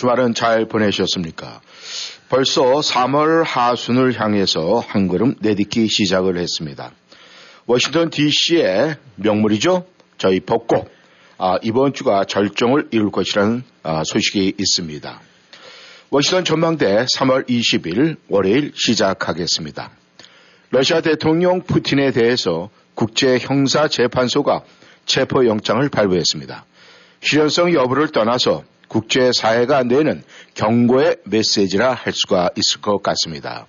주말은 잘 보내셨습니까? 벌써 3월 하순을 향해서 한 걸음 내딛기 시작을 했습니다. 워싱턴 DC의 명물이죠. 저희 벚꽃. 아, 이번 주가 절정을 이룰 것이라는 아, 소식이 있습니다. 워싱턴 전망대 3월 20일 월요일 시작하겠습니다. 러시아 대통령 푸틴에 대해서 국제 형사 재판소가 체포 영장을 발부했습니다. 실현성 여부를 떠나서 국제사회가 내는 경고의 메시지라 할 수가 있을 것 같습니다.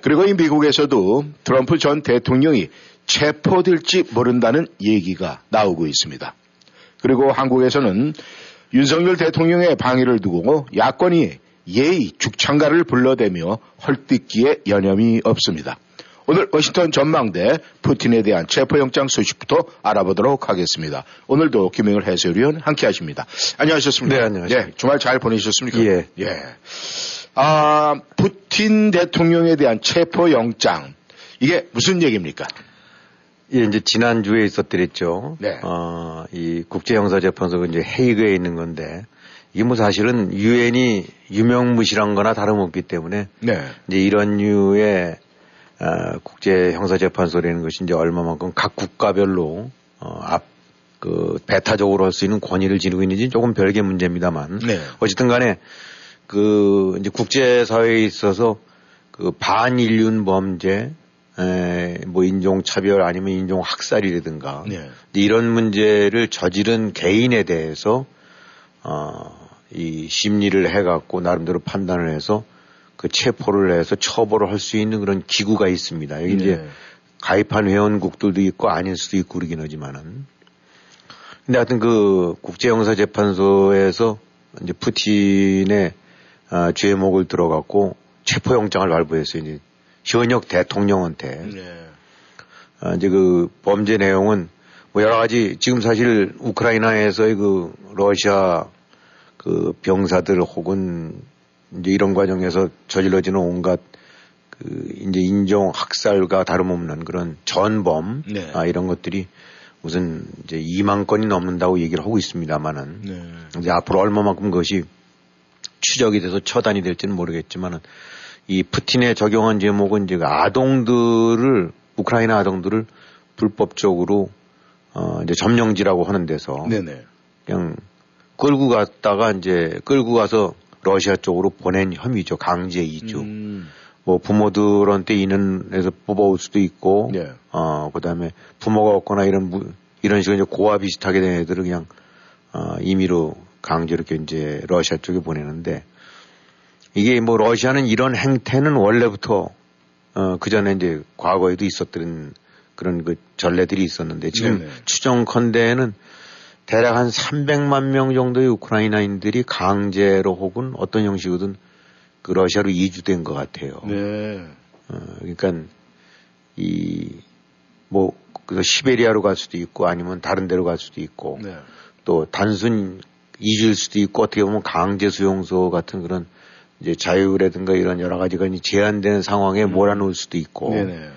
그리고 이 미국에서도 트럼프 전 대통령이 체포될지 모른다는 얘기가 나오고 있습니다. 그리고 한국에서는 윤석열 대통령의 방해를 두고 야권이 예의 죽창가를 불러대며 헐뜯기에 여념이 없습니다. 오늘 워싱턴 전망대 푸틴에 대한 체포영장 소식부터 알아보도록 하겠습니다. 오늘도 김영일 해설위원 함께 하십니다. 안녕하셨습니까? 네, 안녕하십니까. 예, 주말 잘 보내셨습니까? 예. 예. 아, 푸틴 대통령에 대한 체포영장. 이게 무슨 얘기입니까? 예, 이제 지난주에 있었더랬죠. 네. 어, 이 국제형사재판소가 이제 헤이그에 있는 건데, 이게 뭐 사실은 유엔이 유명무실한 거나 다름없기 때문에, 네. 이제 이런 류의 어, 국제 형사재판소라는 것이 이제 얼마만큼 각 국가별로 어, 앞, 그, 배타적으로 할 수 있는 권위를 지니고 있는지 조금 별개 문제입니다만. 네. 어쨌든 간에 그, 이제 국제사회에 있어서 그 반인륜 범죄, 에, 뭐 인종차별 아니면 인종학살이라든가. 네. 이런 문제를 저지른 개인에 대해서 어, 이 심리를 해갖고 나름대로 판단을 해서 그 체포를 해서 처벌을 할 수 있는 그런 기구가 있습니다. 여기 이제 네. 가입한 회원국들도 있고 아닐 수도 있고 그러긴 하지만은. 근데 하여튼 그 국제형사재판소에서 이제 푸틴의 아, 죄목을 들어갖고 체포영장을 발부했어요. 이제 현역 대통령한테. 네. 아, 이제 그 범죄 내용은 뭐 여러 가지 지금 사실 우크라이나에서의 그 러시아 그 병사들 혹은 이제 이런 과정에서 저질러지는 온갖 그 이제 인종 학살과 다름없는 그런 전범 네. 아 이런 것들이 무슨 이제 2만 건이 넘는다고 얘기를 하고 있습니다만은 네. 이제 앞으로 얼마만큼 그것이 추적이 돼서 처단이 될지는 모르겠지만은 이 푸틴의 적용한 제목은 이제 그 아동들을 우크라이나 아동들을 불법적으로 어 이제 점령지라고 하는 데서 네네. 그냥 끌고 갔다가 이제 끌고 가서 러시아 쪽으로 보낸 혐의죠 강제 이주. 음, 뭐 부모들한테 인연에서 뽑아올 수도 있고, 네. 어 그다음에 부모가 없거나 이런 무- 이런 식으로 이제 고아 비슷하게 된 애들을 그냥 어 임의로 강제로 이렇게 이제 러시아 쪽에 보내는데 이게 뭐 러시아는 이런 행태는 원래부터 어 그 전에 이제 과거에도 있었던 그런 그 전례들이 있었는데 지금 네네. 추정컨대는 대략 한 300만 명 정도의 우크라이나인들이 강제로 혹은 어떤 형식이든 그 러시아로 이주된 것 같아요. 네. 어, 그러니까 이뭐 그래서 시베리아로 갈 수도 있고 아니면 다른 데로 갈 수도 있고 네. 또 단순 이주일 수도 있고 어떻게 보면 강제 수용소 같은 그런 이제 자유라든가 이런 여러 가지가 이제 제한되는 상황에 몰아놓을 수도 있고 음. 네네.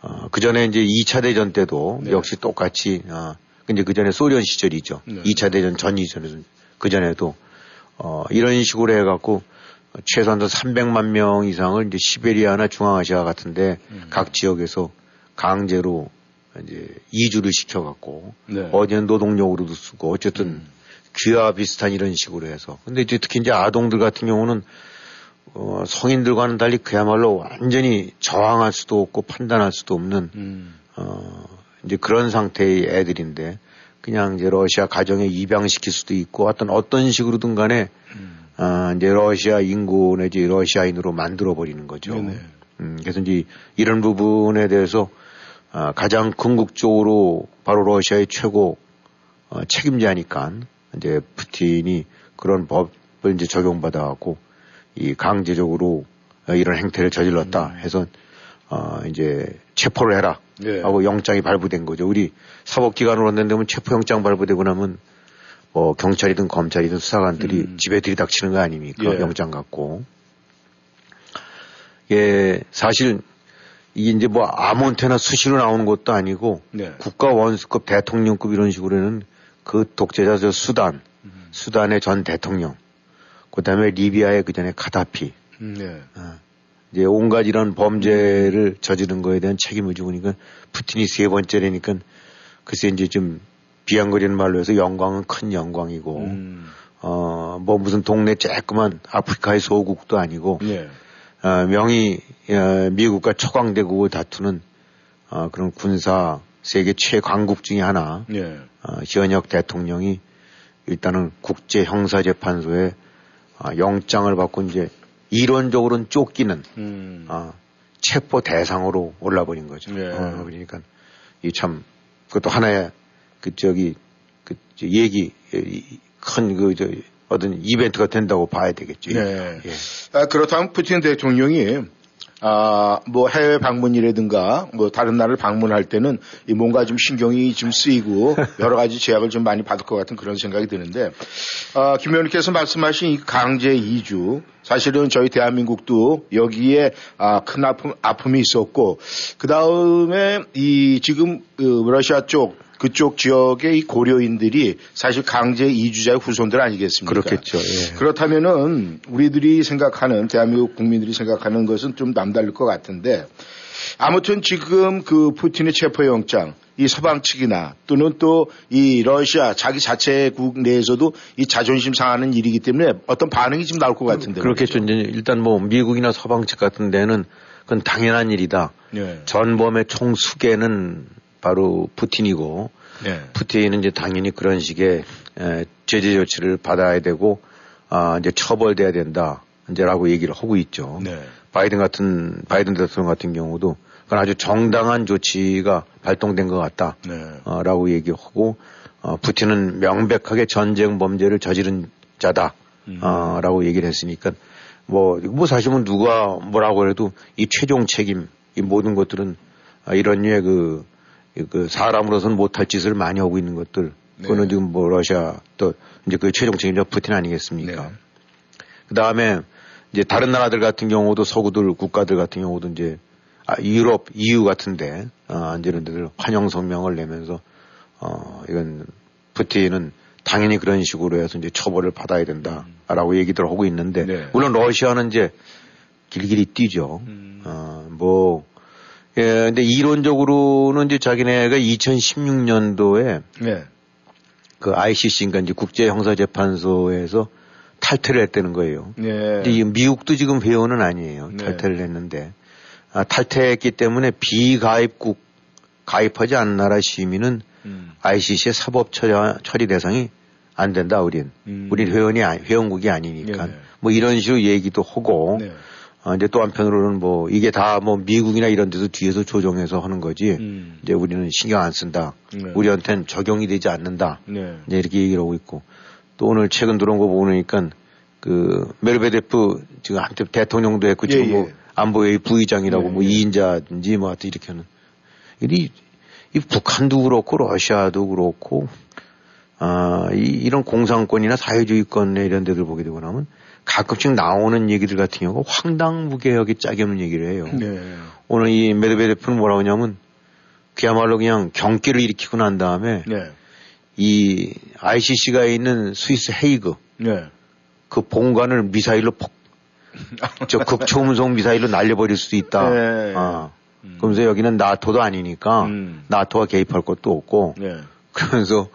어, 그 전에 이제 2차 대전 때도 네. 역시 똑같이, 어, 근데 그 전에 소련 시절이죠. 네. 2차 대전 전 이전에도 그 전에도, 어, 이런 식으로 해갖고 최소한 300만 명 이상을 이제 시베리아나 중앙아시아 같은데 음. 각 지역에서 강제로 이제 이주를 시켜갖고 네. 어디는 노동력으로도 쓰고 어쨌든 귀화 비슷한 이런 식으로 해서. 근데 이제 특히 이제 아동들 같은 경우는 어, 성인들과는 달리 그야말로 완전히 저항할 수도 없고 판단할 수도 없는 음. 어, 이제 그런 상태의 애들인데 그냥 이제 러시아 가정에 입양시킬 수도 있고 어떤 어떤 식으로든 간에 음. 아, 이제 러시아 인구 내지 러시아인으로 만들어 버리는 거죠. 네네. 음, 그래서 이제 이런 부분에 대해서 아, 가장 궁극적으로 바로 러시아의 최고 어, 책임자니까 이제 푸틴이 그런 법을 이제 적용받아갖고 이 강제적으로 이런 행태를 저질렀다 음. 해서 어 이제 체포를 해라 예. 하고 영장이 발부된 거죠. 우리 사법기관으로 온다면 체포영장 발부되고 나면 뭐 경찰이든 검찰이든 수사관들이 음. 집에 들이닥치는 거 아닙니까? 예. 영장 갖고. 예, 사실 이게 이제 뭐 아무한테나 수시로 나오는 것도 아니고 네. 국가 원수급 대통령급 이런 식으로는 그 독재자 저 수단, 음. 수단의 전 대통령, 그 다음에 리비아의 그 전에 카다피, 음, 네. 이제 온갖 이런 범죄를 저지른 거에 대한 책임을 지고 니까 푸틴이 세 번째라니까 글쎄 이제 좀 비양거리는 말로 해서 영광은 큰 영광이고 음. 어뭐 무슨 동네 쬐끄만 아프리카의 소국도 아니고 네. 어, 명의 어, 미국과 초강대국을 다투는 어, 그런 군사 세계 최강국 중의 하나 네. 어, 현역 대통령이 일단은 국제 형사재판소에 어, 영장을 받고 이제 이론적으로는 쫓기는 음. 어, 체포 대상으로 올라버린 거죠. 네. 어, 그러니까 이 참 그것도 하나의 그 저기 그저 얘기 큰그저 어떤 이벤트가 된다고 봐야 되겠죠. 네. 예. 아, 그렇다면 푸틴 대통령이 아, 뭐 해외 방문이라든가 뭐 다른 나라를 방문할 때는 이 뭔가 좀 신경이 좀 쓰이고 여러 가지 제약을 좀 많이 받을 것 같은 그런 생각이 드는데 아, 김 의원님께서 말씀하신 이 강제 이주 사실은 저희 대한민국도 여기에 아, 큰 아픔, 아픔이 있었고 그 다음에 이 지금 그 러시아 쪽 그쪽 지역의 이 고려인들이 사실 강제 이주자의 후손들 아니겠습니까? 그렇겠죠. 예. 그렇다면은 우리들이 생각하는 대한민국 국민들이 생각하는 것은 좀 남다를 것 같은데 아무튼 지금 그 푸틴의 체포영장 이 서방 측이나 또는 또 이 러시아 자기 자체 국 내에서도 이 자존심 상하는 일이기 때문에 어떤 반응이 좀 나올 것 같은데 그렇겠죠. 이제 일단 뭐 미국이나 서방 측 같은 데는 그건 당연한 일이다. 네. 전범의 총수계는 바로 푸틴이고 네. 푸틴은 이제 당연히 그런 식의 에, 제재 조치를 받아야 되고 아 이제 처벌돼야 된다. 이제라고 얘기를 하고 있죠. 네. 바이든 같은 바이든 대통령 같은 경우도 그건 아주 정당한 조치가 발동된 것 같다. 네. 어, 라고 얘기하고 어, 푸틴은 명백하게 전쟁 범죄를 저지른 자다. 음. 어, 라고 얘기를 했으니까 뭐, 뭐 사실은 누가 뭐라고 해도 이 최종 책임, 이 모든 것들은 아, 이런 류의 그, 그 사람으로서는 못할 짓을 많이 하고 있는 것들. 그거는 네. 지금 뭐 러시아 또 이제 그 최종 책임자 푸틴 아니겠습니까? 네. 그 다음에 이제 다른 나라들 같은 경우도 서구들 국가들 같은 경우도 이제 아, 유럽, EU 같은데 아, 이런 데들 환영 성명을 내면서 어 이건 푸틴은 당연히 그런 식으로 해서 이제 처벌을 받아야 된다라고 얘기들 하고 있는데 네. 물론 러시아는 이제 길길이 뛰죠. 음. 어뭐 예, 근데 이론적으로는 이제 자기네가 2016년도에 네. 그 ICC인가 이제 국제 형사 재판소에서 탈퇴를 했다는 거예요. 네. 근데 이 미국도 지금 회원은 아니에요. 네. 탈퇴를 했는데 아, 탈퇴했기 때문에 비가입국 가입하지 않은 나라 시민은 음. ICC의 사법 처리, 처리 대상이 안 된다. 우린 음. 우린 회원이 회원국이 아니니까 네, 네. 뭐 이런 식으로 얘기도 하고 네. 어, 이제 또 한편으로는 뭐 이게 다 뭐 미국이나 이런 데서 뒤에서 조정해서 하는 거지. 음. 이제 우리는 신경 안 쓴다. 네. 우리한테는 적용이 되지 않는다. 네. 이제 이렇게 얘기를 하고 있고 또 오늘 최근 들어온 거 보니까 그 메르베데프 지금 한때 대통령도 했고 예, 지금 예. 뭐 안보회의 부의장이라고 예, 뭐 예. 2인자인지 뭐 하여튼 이렇게 하는 이, 이 북한도 그렇고 러시아도 그렇고 아, 이, 이런 공산권이나 사회주의권 이런 데들 보게 되고 나면 가끔씩 나오는 얘기들 같은 경우가 황당무계하게 짝이 없는 얘기를 해요. 네. 오늘 이 메르베데프는 뭐라고 하냐면 그야말로 그냥 경기를 일으키고 난 다음에 네. 이 ICC가 있는 스위스 헤이그 네. 그 본관을 미사일로 폭, 저 극초음속 미사일로 날려버릴 수도 있다. 네. 아. 그러면서 여기는 나토도 아니니까 음. 나토가 개입할 것도 없고 네. 그러면서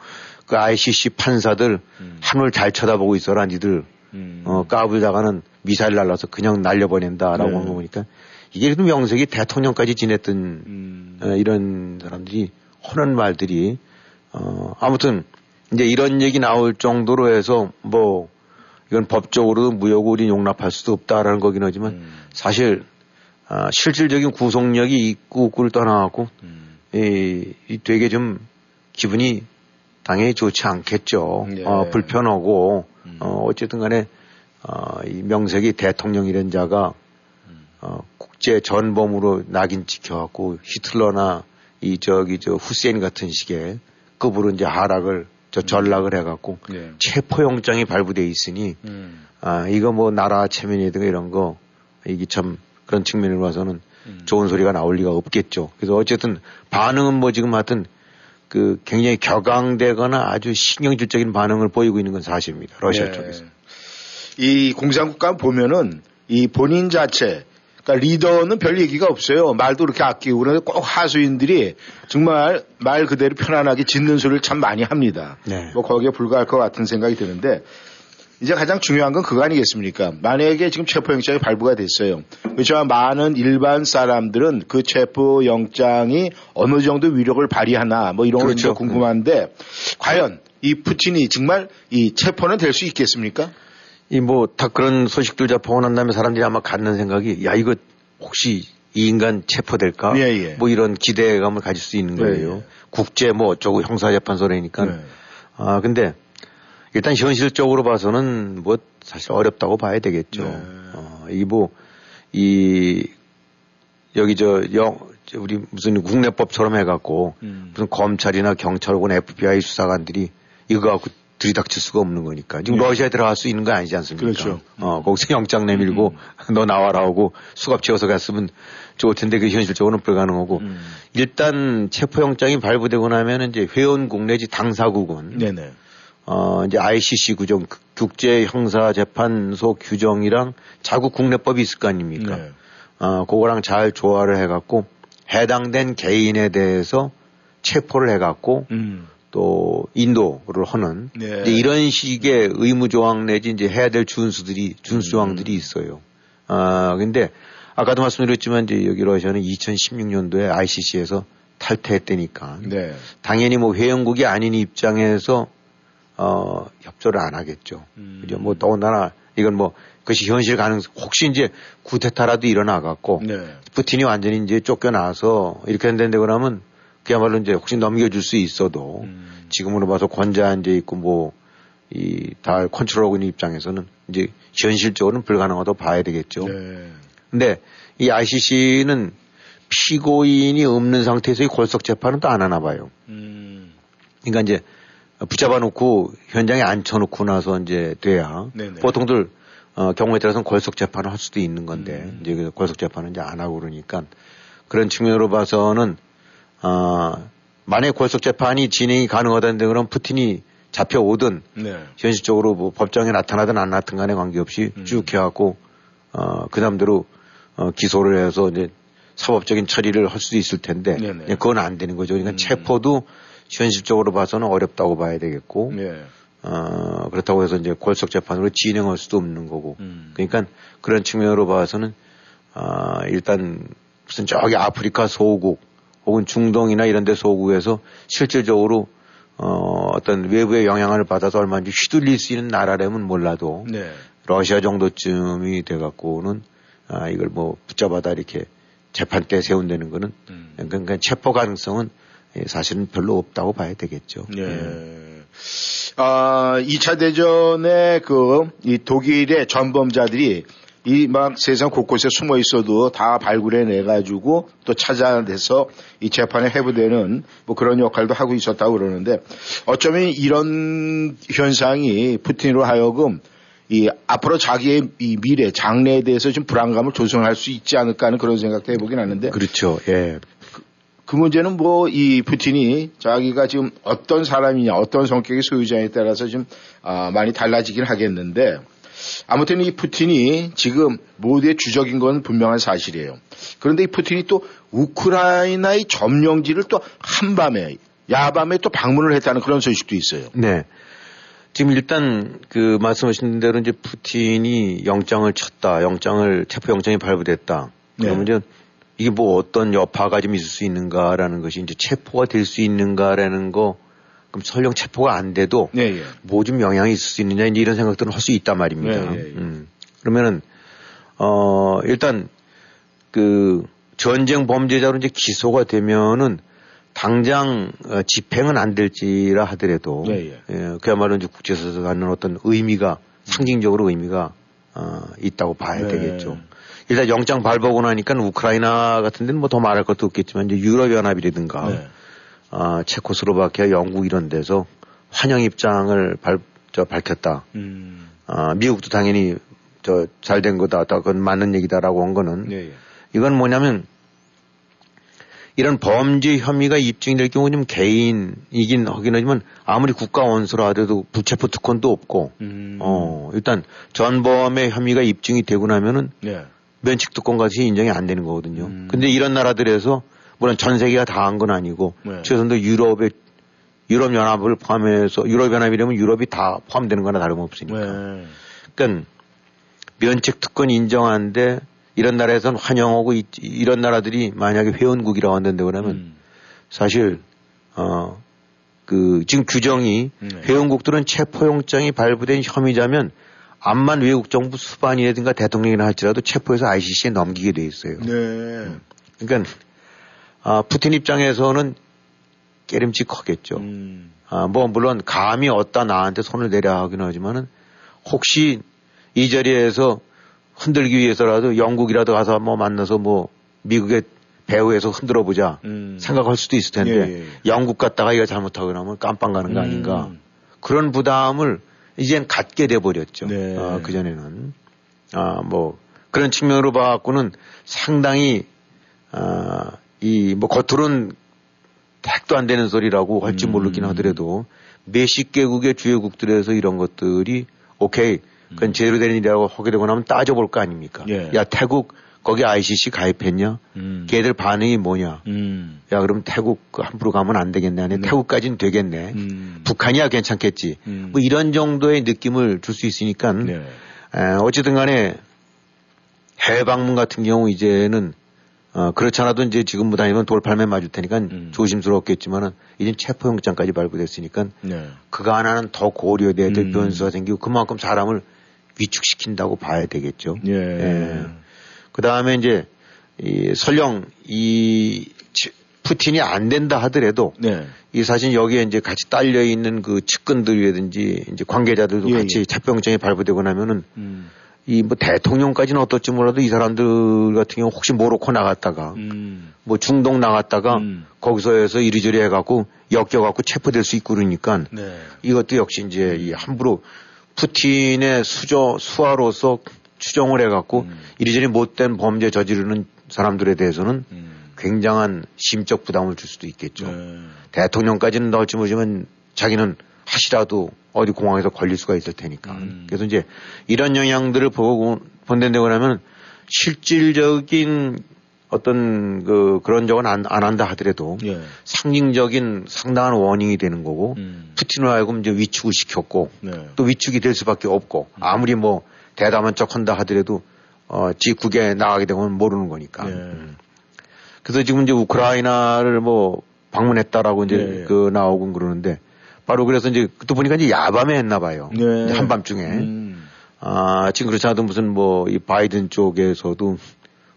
그 ICC 판사들 음. 하늘 잘 쳐다보고 있어라 니들 음. 어, 까불다가는 미사일 날라서 그냥 날려버린다라고 네. 한거 보니까 이게 그래도 명색이 대통령까지 지냈던 음. 어, 이런 사람들이 하는 말들이 어, 아무튼 이제 이런 얘기 나올 정도로 해서 뭐 이건 법적으로 무효고 우리 용납할 수도 없다라는 거긴 하지만 음. 사실 아, 실질적인 구속력이 있고 없고를 떠나갖고 음. 이, 이 되게 좀 기분이 당연히 좋지 않겠죠. 예. 어, 불편하고 음. 어, 어쨌든 간에 어, 이 명색이 대통령이란 자가 어, 국제 전범으로 낙인 찍혀갖고 히틀러나 이 저기 저 후세인 같은 식의 급으로 이제 하락을 저 전락을 해갖고 네. 체포영장이 발부돼 있으니 음. 아 이거 뭐 나라 체면이든가 이런 거 이게 참 그런 측면으로 봐서는 좋은 소리가 나올 리가 없겠죠. 그래서 어쨌든 반응은 뭐 지금 하여튼 그 굉장히 격앙되거나 아주 신경질적인 반응을 보이고 있는 건 사실입니다. 러시아 네. 쪽에서. 이 공산국가 보면은 이 본인 자체 그러니까 리더는 별 얘기가 없어요. 말도 그렇게 아끼고 그런데 꼭 하수인들이 정말 말 그대로 편안하게 짖는 소리를 참 많이 합니다. 네. 뭐 거기에 불과할 것 같은 생각이 드는데 이제 가장 중요한 건 그거 아니겠습니까? 만약에 지금 체포영장이 발부가 됐어요. 그렇지만 많은 일반 사람들은 그 체포영장이 어느 정도 위력을 발휘하나 뭐 이런 그렇죠. 거 궁금한데 과연 이 푸틴이 정말 이 체포는 될 수 있겠습니까? 이 뭐 다 그런 소식들 접하고 난 다음에 사람들이 아마 갖는 생각이 야 이거 혹시 이 인간 체포될까? 예, 예. 뭐 이런 기대감을 가질 수 있는 거예요. 예, 예. 국제 뭐 어쩌고 형사재판소라니까. 네. 아 근데 일단 현실적으로 봐서는 뭐 사실 어렵다고 봐야 되겠죠. 네. 어, 이게 뭐 이 여기 저 영, 저 우리 무슨 국내법처럼 해갖고 음. 무슨 검찰이나 경찰 혹은 FBI 수사관들이 이거 갖고 들이닥칠 수가 없는 거니까. 지금 네. 러시아에 들어갈 수 있는 거 아니지 않습니까? 그렇죠. 어, 거기서 영장 내밀고 너 나와라 하고 수갑 채워서 갔으면 좋을 텐데 그 현실적으로는 불가능하고 음. 일단 체포영장이 발부되고 나면 이제 회원국 내지 당사국은 네네. 어, 이제 ICC 규정, 국제 형사 재판소 규정이랑 자국 국내법이 있을 거 아닙니까? 네. 어, 그거랑 잘 조화를 해갖고 해당된 개인에 대해서 체포를 해갖고 음. 또 인도를 하는 네. 이제 이런 식의 의무 조항 내지 이제 해야 될 준수들이, 준수 조항들이 있어요. 아, 근데 아까도 말씀드렸지만 이제 여기 러시아는 2016년도에 ICC에서 탈퇴했다니까. 네. 당연히 뭐 회원국이 아닌 입장에서 어 협조를 안 하겠죠. 음. 그죠? 뭐 더군다나 이건 뭐 그것이 현실 가능성 혹시 이제 구테타라도 일어나 갖고 네. 푸틴이 완전히 이제 쫓겨나서 이렇게 된다는데 그러면 그야말로 이제 혹시 넘겨줄 수 있어도 음. 지금으로 봐서 권자 앉아 있고 뭐 이 다 컨트롤하고 있는 입장에서는 이제 현실적으로는 불가능하다고 봐야 되겠죠. 네. 근데 이 ICC는 피고인이 없는 상태에서의 골석 재판은 또 안 하나 봐요. 음. 그러니까 이제 붙잡아 놓고 현장에 앉혀 놓고 나서 이제 돼야 네네. 보통들 어, 경우에 따라서는 골석 재판을 할 수도 있는 건데 음. 이제 그 골석 재판은 이제 안 하고 그러니까 그런 측면으로 봐서는 아 만약 골석 재판이 진행이 가능하다는데 그럼 푸틴이 잡혀오든 네. 현실적으로 뭐 법정에 나타나든 안 나타든 간에 관계없이 음. 쭉 해갖고 어, 그 다음대로 어, 기소를 해서 이제 사법적인 처리를 할 수도 있을 텐데 네네. 그건 안 되는 거죠. 그러니까 음. 체포도 현실적으로 봐서는 어렵다고 봐야 되겠고 네. 어, 그렇다고 해서 이제 골석 재판으로 진행할 수도 없는 거고 음. 그러니까 그런 측면으로 봐서는 아, 일단 무슨 저기 아프리카 소국 혹은 중동이나 이런 데 소국에서 실질적으로 어, 어떤 외부의 영향을 받아서 얼마든지 휘둘릴 수 있는 나라라면 몰라도 네. 러시아 정도쯤이 돼갖고는 아, 이걸 뭐 붙잡아다 이렇게 재판대 세운다는 거는 음. 그러니까 체포 가능성은 예, 사실은 별로 없다고 봐야 되겠죠. 예. 네. 아, 2차 대전에 그, 이 독일의 전범자들이 이 막 세상 곳곳에 숨어 있어도 다 발굴해 내가지고 또 찾아내서 이 재판에 해부되는 뭐 그런 역할도 하고 있었다고 그러는데 어쩌면 이런 현상이 푸틴으로 하여금 이 앞으로 자기의 이 미래 장래에 대해서 좀 불안감을 조성할 수 있지 않을까 하는 그런 생각도 해보긴 하는데 그렇죠. 예. 그 문제는 뭐 이 푸틴이 자기가 지금 어떤 사람이냐 어떤 성격의 소유자에 따라서 좀 아, 많이 달라지긴 하겠는데 아무튼 이 푸틴이 지금 모두의 주적인 건 분명한 사실이에요. 그런데 이 푸틴이 또 우크라이나의 점령지를 또 한밤에 야밤에 또 방문을 했다는 그런 소식도 있어요. 네. 지금 일단 그 말씀하신 대로 이제 푸틴이 영장을 쳤다, 영장을 체포 영장이 발부됐다. 그러면 네. 이제 이게 뭐 어떤 여파가 좀 있을 수 있는가라는 것이 이제 체포가 될 수 있는가라는 거 그럼 설령 체포가 안 돼도 네, 예. 뭐좀 영향이 있을 수 있느냐 이런 생각들은 할 수 있단 말입니다. 네, 예, 예. 음. 그러면은 어 일단 그 전쟁 범죄자로 이제 기소가 되면은 당장 어, 집행은 안 될지라 하더라도 네, 예. 예, 그야말로 이제 국제사에서 갖는 어떤 의미가 상징적으로 의미가 어, 있다고 봐야 네. 되겠죠. 일단 영장 발부하고 나니까 우크라이나 같은 데는 뭐 더 말할 것도 없겠지만 이제 유럽연합이라든가 네. 아, 체코스로바키아, 영국 이런 데서 환영 입장을 발, 저, 밝혔다. 음. 아, 미국도 당연히 저 잘 된 거다. 다 그건 맞는 얘기다라고 한 거는 예, 예. 이건 뭐냐면 이런 범죄 혐의가 입증이 될 경우 좀 개인이긴 하긴 하지만 아무리 국가 원수라 하더라도 부체포 특권도 없고 음. 어 일단 전범의 혐의가 입증이 되고 나면은 예. 면책 특권 같이 인정이 안 되는 거거든요. 음. 근데 이런 나라들에서 물론 전 세계가 다 한 건 아니고 네. 최소한도 유럽의 유럽 연합을 포함해서 유럽 연합이라면 유럽이 다 포함되는 거나 다름없으니까. 네. 그러니까 면책 특권 인정하는데 이런 나라에선 환영하고 이, 이런 나라들이 만약에 회원국이라고 한다고 그러면 음. 사실 어 그 지금 규정이 네. 회원국들은 체포영장이 발부된 혐의자면 암만 외국 정부 수반이라든가 대통령이나 할지라도 체포해서 ICC에 넘기게 돼 있어요. 네. 그러니까 아, 푸틴 입장에서는 깨름직하겠죠. 음. 아, 뭐 물론 감히 어디다 나한테 손을 내려 하긴 하지만은 혹시 이 자리에서 흔들기 위해서라도 영국이라도 가서 뭐 만나서 뭐 미국의 배후에서 흔들어 보자 음. 생각할 수도 있을 텐데 예, 예, 예. 영국 갔다가 이거 잘못하고 나면 깜빵 가는 거 음. 아닌가 그런 부담을 이젠 갖게 돼 버렸죠. 네. 그 전에는 아 뭐 그런 측면으로 봐갖고는 상당히 아 이 뭐 겉으로는 택도 안 되는 소리라고 할지 음. 모르긴 하더라도 몇십 개국의 주요국들에서 이런 것들이 오케이 그건 제대로 된 일이라고 하게 되고 나면 따져볼 거 아닙니까? 음. 예. 야 태국 거기 ICC 가입했냐? 음. 걔들 반응이 뭐냐? 음. 야 그럼 태국 그 함부로 가면 안 되겠네. 아니 네. 태국까지는 되겠네. 음. 북한이야 괜찮겠지. 음. 뭐 이런 정도의 느낌을 줄 수 있으니까 네. 에, 어쨌든 간에 해외 방문 같은 경우 이제는 어, 그렇잖아도 이제 지금보다 아니면 돌팔매 맞을 테니까 음. 조심스럽겠지만은 이제 체포영장까지 발부됐으니까 네. 그거 하나는 더 고려돼야 될 음. 변수가 생기고 그만큼 사람을 위축시킨다고 봐야 되겠죠. 예. 예. 그 다음에 이제 이 설령 이 치- 푸틴이 안 된다 하더라도 네. 이 사실 여기에 이제 같이 딸려 있는 그 측근들이라든지 이제 관계자들도 예, 같이 예. 체포영장이 발부되고 나면은 음. 이뭐 대통령까지는 어떨지 몰라도 이 사람들 같은 경우 혹시 모로코 나갔다가 음. 뭐 중동 나갔다가 음. 거기서 해서 이리저리 해갖고 엮여갖고 체포될 수 있고 그러니까 네. 이것도 역시 이제 이 함부로 푸틴의 수저 수하로서 추정을 해갖고 음. 이리저리 못된 범죄 저지르는 사람들에 대해서는 음. 굉장한 심적 부담을 줄 수도 있겠죠. 네. 대통령까지는 넣을지 모르지만 자기는 하시라도 어디 공항에서 걸릴 수가 있을 테니까. 음. 그래서 이제 이런 영향들을 보고 본다고 하면 실질적인 어떤 그 그런 적은 안, 안 한다 하더라도 예. 상징적인 상당한 워닝이 되는 거고 음. 푸틴을 하여금 이제 위축을 시켰고 네. 또 위축이 될 수밖에 없고 아무리 뭐 대담한 척 한다 하더라도 어, 지국에 나가게 되면 모르는 거니까. 예. 음. 그래서 지금 이제 우크라이나를 뭐 방문했다라고 이제 예, 예. 그 나오고 그러는데 바로 그래서 이제 또 보니까 이제 야밤에 했나 봐요. 네. 이제 한밤중에. 음. 아, 지금 그렇지 않아도 무슨 뭐 이 바이든 쪽에서도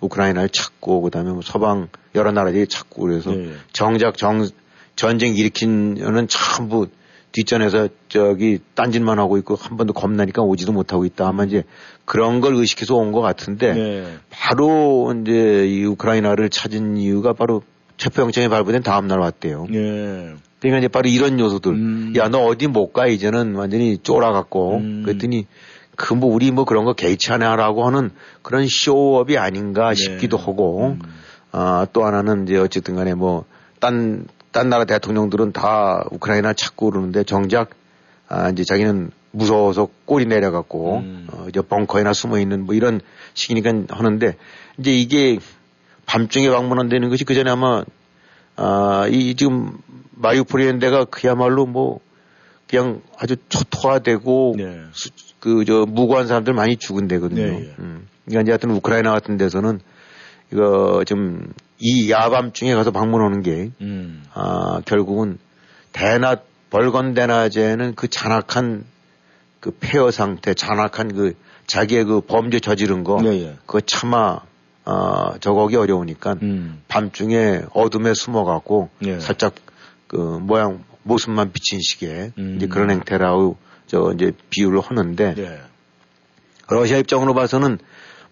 우크라이나를 찾고 그다음에 뭐 서방 여러 나라들이 찾고 그래서 예, 예. 정작 정 전쟁 일으킨는 전부 뒷전에서 저기 딴짓만 하고 있고 한 번도 겁나니까 오지도 못하고 있다. 아마 이제 그런 걸 의식해서 온 것 같은데 네. 바로 이제 이 우크라이나를 찾은 이유가 바로 체포영장이 발부된 다음 날 왔대요. 예. 그러니까 이제 바로 이런 요소들. 음. 야, 너 어디 못 가, 이제는 완전히 쫄아갖고. 음. 그랬더니, 그 뭐, 우리 뭐 그런 거 개의치 않아라고 하는 그런 쇼업이 아닌가 네. 싶기도 하고, 음. 아, 또 하나는 이제 어쨌든 간에 뭐, 딴, 딴 나라 대통령들은 다 우크라이나 찾고 그러는데 정작, 아, 이제 자기는 무서워서 꼬리 내려갖고, 음. 어, 이제 벙커에나 숨어 있는 뭐 이런 식이니까 하는데, 이제 이게 밤중에 방문한다는 것이 그 전에 아마 아, 이 지금 마리우폴이라는 데가 그야말로 뭐 그냥 아주 초토화되고 네. 그저 무고한 사람들 많이 죽은 데거든요. 네, 예. 음. 그러니까 이제 하여튼 우크라이나 같은 데서는 이거 좀 이 야밤중에 가서 방문하는 게 음. 아, 결국은 대낮 벌건 대낮에는 그 잔악한 그 폐허 상태, 잔악한 그 자기의 그 범죄 저지른 거 네, 예. 그거 차마 아, 저거기 어려우니까 음. 밤중에 어둠에 숨어갖고 예. 살짝 그 모양 모습만 비친 시기에 음. 이제 그런 행태라고 저 이제 비유를 하는데 네. 러시아 입장으로 봐서는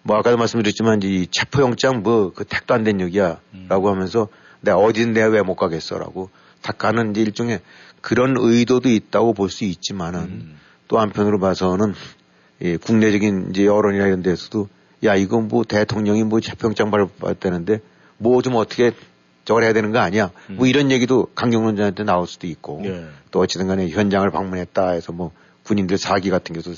뭐 아까도 말씀드렸지만 이 체포영장 뭐 그 택도 안 된 얘기야 음. 라고 하면서 내가 어딘 내가 왜못 가겠어 라고 다 가는 이제 일종의 그런 의도도 있다고 볼 수 있지만은 음. 또 한편으로 봐서는 예, 국내적인 이제 여론이나 이런 데서도 야 이거 뭐 대통령이 뭐 체포영장 발표했다는데 뭐 좀 어떻게 저걸 해야 되는 거 아니야 음. 뭐 이런 얘기도 강경론자한테 나올 수도 있고 예. 또 어찌든 간에 현장을 방문했다 해서 뭐 군인들 사기 같은 게도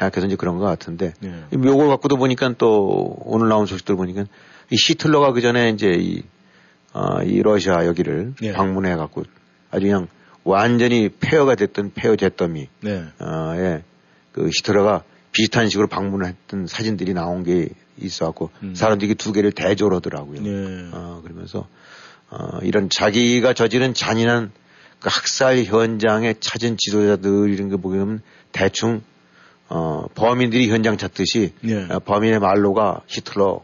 생각해서 이제 그런 것 같은데 예. 요걸 갖고도 보니까 또 오늘 나온 소식들 보니까 이 시틀러가 그 전에 이제 이, 어, 이 러시아 여기를 예. 방문해 갖고 아주 그냥 완전히 폐허가 됐던 폐허 잿더미 네. 어, 예. 그 히틀러가 비슷한 식으로 방문을 했던 사진들이 나온 게 있어 갖고 음. 사람들이 두 개를 대조를 하더라고요. 네. 어, 그러면서 어, 이런 자기가 저지른 잔인한 그 학살 현장에 찾은 지도자들 이런 거 보면 대충 어, 범인들이 현장 찾듯이 네. 어, 범인의 말로가 히틀러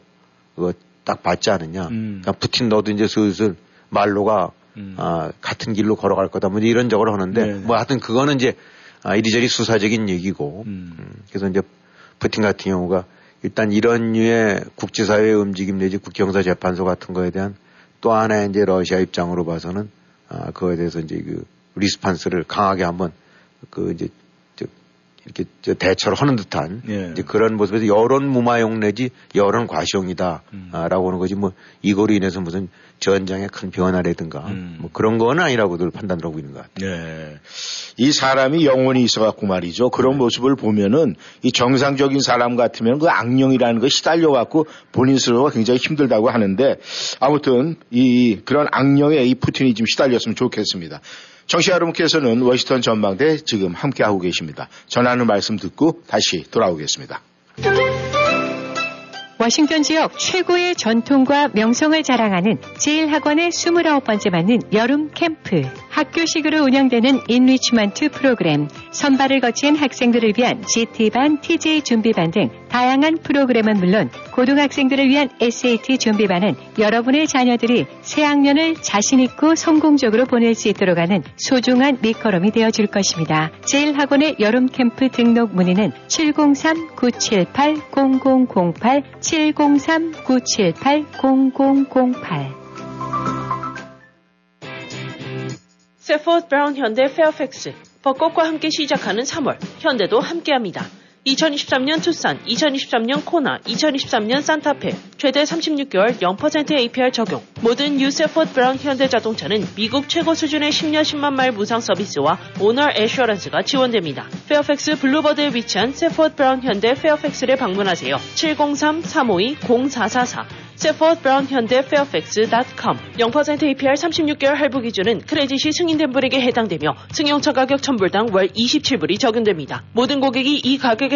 그거 딱 받지 않느냐. 음. 그러니까 푸틴 너도 이제 슬슬 말로가 음. 아, 같은 길로 걸어갈 거다. 뭐 이런 적으로 하는데 네, 네. 뭐 하여튼 그거는 이제 아, 이리저리 수사적인 얘기고 음. 음. 그래서 이제 푸틴 같은 경우가 일단 이런 류의 국제사회 움직임 내지 국경사재판소 같은 거에 대한 또 하나의 이제 러시아 입장으로 봐서는 아, 그거에 대해서 이제 그 리스판스를 강하게 한번 그 이제 이렇게 저 대처를 하는 듯한 예. 이제 그런 모습에서 여론 무마용 내지 여론 과시용이다라고 음. 하는 거지 뭐 이거로 인해서 무슨 전장에 큰 변화라든가 음. 뭐 그런 건 아니라고들 판단을 하고 있는 것 같아요. 예. 이 사람이 영혼이 있어갖고 말이죠. 그런 네. 모습을 보면은 이 정상적인 사람 같으면 그 악령이라는 거 시달려갖고 본인 스스로가 굉장히 힘들다고 하는데 아무튼 이 그런 악령에 이 푸틴이 좀 시달렸으면 좋겠습니다. 청취자 여러분께서는 워싱턴 전망대 지금 함께하고 계십니다. 전하는 말씀 듣고 다시 돌아오겠습니다. 워싱턴 지역 최고의 전통과 명성을 자랑하는 제일학원의 29번째 맞는 여름 캠프. 학교식으로 운영되는 enrichment 프로그램, 선발을 거친 학생들을 위한 GT반, TJ 준비반 등 다양한 프로그램은 물론 고등학생들을 위한 SAT 준비반은 여러분의 자녀들이 새학년을 자신있고 성공적으로 보낼 수 있도록 하는 소중한 밑거름이 되어줄 것입니다. 제일학원의 여름 캠프 등록 문의는 703-978-0008, 703-978-0008. Safford Brown 현대 페어팩스 벚꽃과 함께 시작하는 3월 현대도 함께합니다. 2023년 투싼, 2023년 코나, 2023년 산타페 최대 36개월 0% APR 적용. 모든 new Safford Brown 현대자동차는 미국 최고 수준의 10년 10만 마일 무상 서비스와 Owner Assurance가 지원됩니다. 페어팩스 Boulevard에 위치한 Safford Brown 현대 페어팩스를 방문하세요. 703-352-0444 Safford Brown 현대 페어팩스.com 0% APR 36개월 할부 기준은 credit이 승인된 분에게 해당되며 승용차 가격 1000불당 월 27불이 적용됩니다. 모든 고객이 이 가격에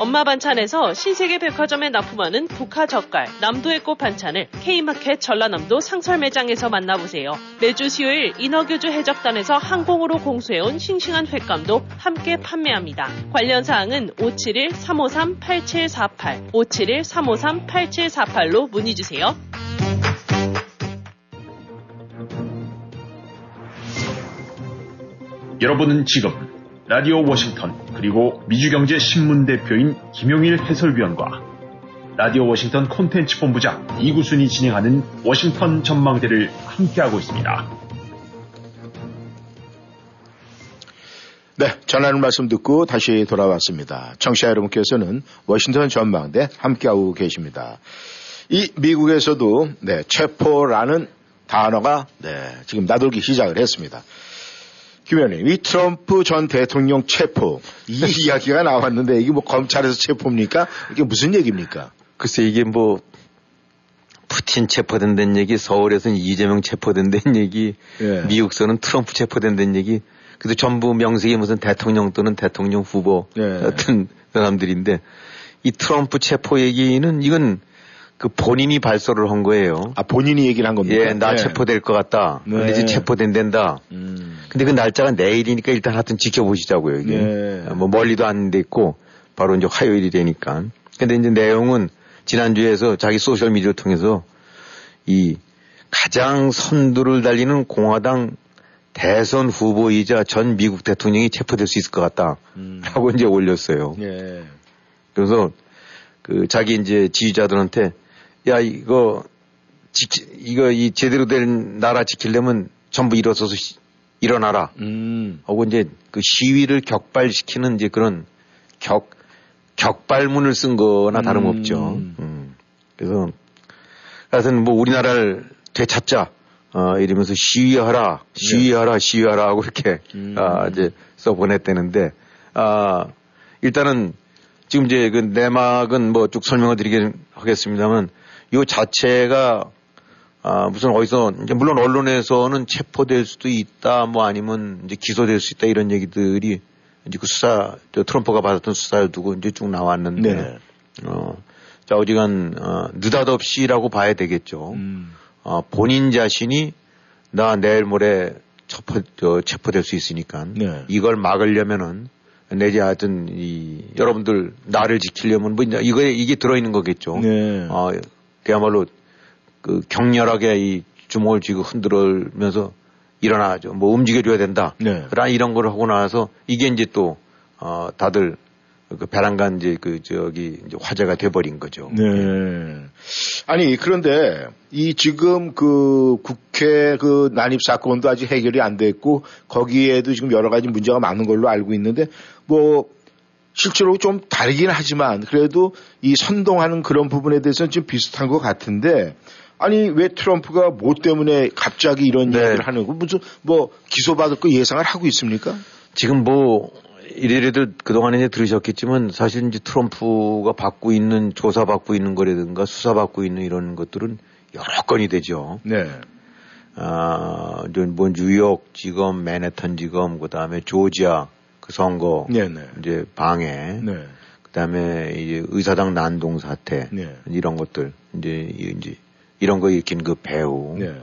엄마 반찬에서 신세계 백화점에 납품하는 북하 젓갈, 남도의 꽃 반찬을 K마켓 전라남도 상설 매장에서 만나보세요. 매주 수요일 인어교주 해적단에서 항공으로 공수해온 싱싱한 횟감도 함께 판매합니다. 관련 사항은 571-353-8748, 571-353-8748로 문의주세요. 여러분은 지금 라디오 워싱턴 그리고 미주경제 신문 대표인 김용일 해설위원과 라디오 워싱턴 콘텐츠 본부장 이구순이 진행하는 워싱턴 전망대를 함께하고 있습니다. 네, 전하는 말씀 듣고 다시 돌아왔습니다. 청취자 여러분께서는 워싱턴 전망대 함께하고 계십니다. 이 미국에서도 네, 체포라는 단어가 네, 지금 나돌기 시작을 했습니다. 김 의원님, 이 트럼프 전 대통령 체포 이 이야기가 나왔는데 이게 뭐 검찰에서 체포입니까? 이게 무슨 얘기입니까? 글쎄 이게 뭐 푸틴 체포된다는 얘기, 서울에서는 이재명 체포된다는 얘기, 예. 미국서는 트럼프 체포된다는 얘기. 그래도 전부 명색이 무슨 대통령 또는 대통령 후보 예. 같은 사람들인데 이 트럼프 체포 얘기는 이건 그 본인이 발설을 한 거예요. 아 본인이 얘기를 한 겁니까? 예, 나 예. 체포될 것 같다. 네. 근데 지금 체포된댄다. 음. 근데 그 날짜가 내일이니까 일단 하여튼 지켜보시자고요, 이게. 네. 뭐 멀리도 안 됐고, 바로 이제 화요일이 되니까. 근데 이제 내용은 지난주에서 자기 소셜 미디어를 통해서 이 가장 선두를 달리는 공화당 대선 후보이자 전 미국 대통령이 체포될 수 있을 것 같다. 음. 라고 이제 올렸어요. 예. 그래서 그 자기 이제 지지자들한테 야 이거 지키, 이거 이 제대로 된 나라 지키려면 전부 일어서서 시- 일어나라. 음. 하고 이제 그 시위를 격발시키는 이제 그런 격 격발문을 쓴 거나 다름없죠. 음. 음. 그래서 하여튼 뭐 우리나라를 되찾자 어 이러면서 시위하라 시위하라 시위하라 하고 이렇게 음. 아 이제 써 보냈다는데 아 일단은 지금 이제 그 내막은 뭐 쭉 설명을 드리긴 하겠습니다만 요 자체가 아, 무슨 어디서, 이제 물론 언론에서는 체포될 수도 있다, 뭐 아니면 이제 기소될 수 있다 이런 얘기들이 이제 그 수사, 저 트럼프가 받았던 수사를 두고 이제 쭉 나왔는데, 네. 어, 자, 어지간, 어, 느닷없이라고 봐야 되겠죠. 음. 어, 본인 자신이 나 내일 모레 체포, 저, 체포될 수 있으니까 네. 이걸 막으려면은 내지 하여튼 이 여러분들 나를 지키려면 뭐 이제 이거에 이게 들어 있는 거겠죠. 네. 어, 그야말로 그 격렬하게 이 주먹을 쥐고 흔들면서 일어나죠. 뭐 움직여줘야 된다. 네. 그러나 이런 걸 하고 나서 이게 이제 또, 어, 다들 그 배란간 이제 그 저기 이제 화제가 돼버린 거죠. 네. 아니 그런데 이 지금 그 국회 그 난입 사건도 아직 해결이 안 됐고 거기에도 지금 여러 가지 문제가 많은 걸로 알고 있는데 뭐 실제로 좀 다르긴 하지만 그래도 이 선동하는 그런 부분에 대해서는 좀 비슷한 것 같은데 아니 왜 트럼프가 뭐 때문에 갑자기 이런 네. 얘기를 하는 거 무슨 뭐 기소받을 거 예상을 하고 있습니까? 지금 뭐 이래래들 그동안에 이제 들으셨겠지만 사실 이제 트럼프가 받고 있는 조사받고 있는 거라든가 수사받고 있는 이런 것들은 여러 건이 되죠. 네. 아, 뭐 뉴욕 지검, 맨해튼 지검, 그 다음에 조지아 그 선거 네네. 이제 방해, 네. 그 다음에 이제 의사당 난동 사태 네. 이런 것들 이제 이- 이제 이런 거 일으킨 그 배우, 네.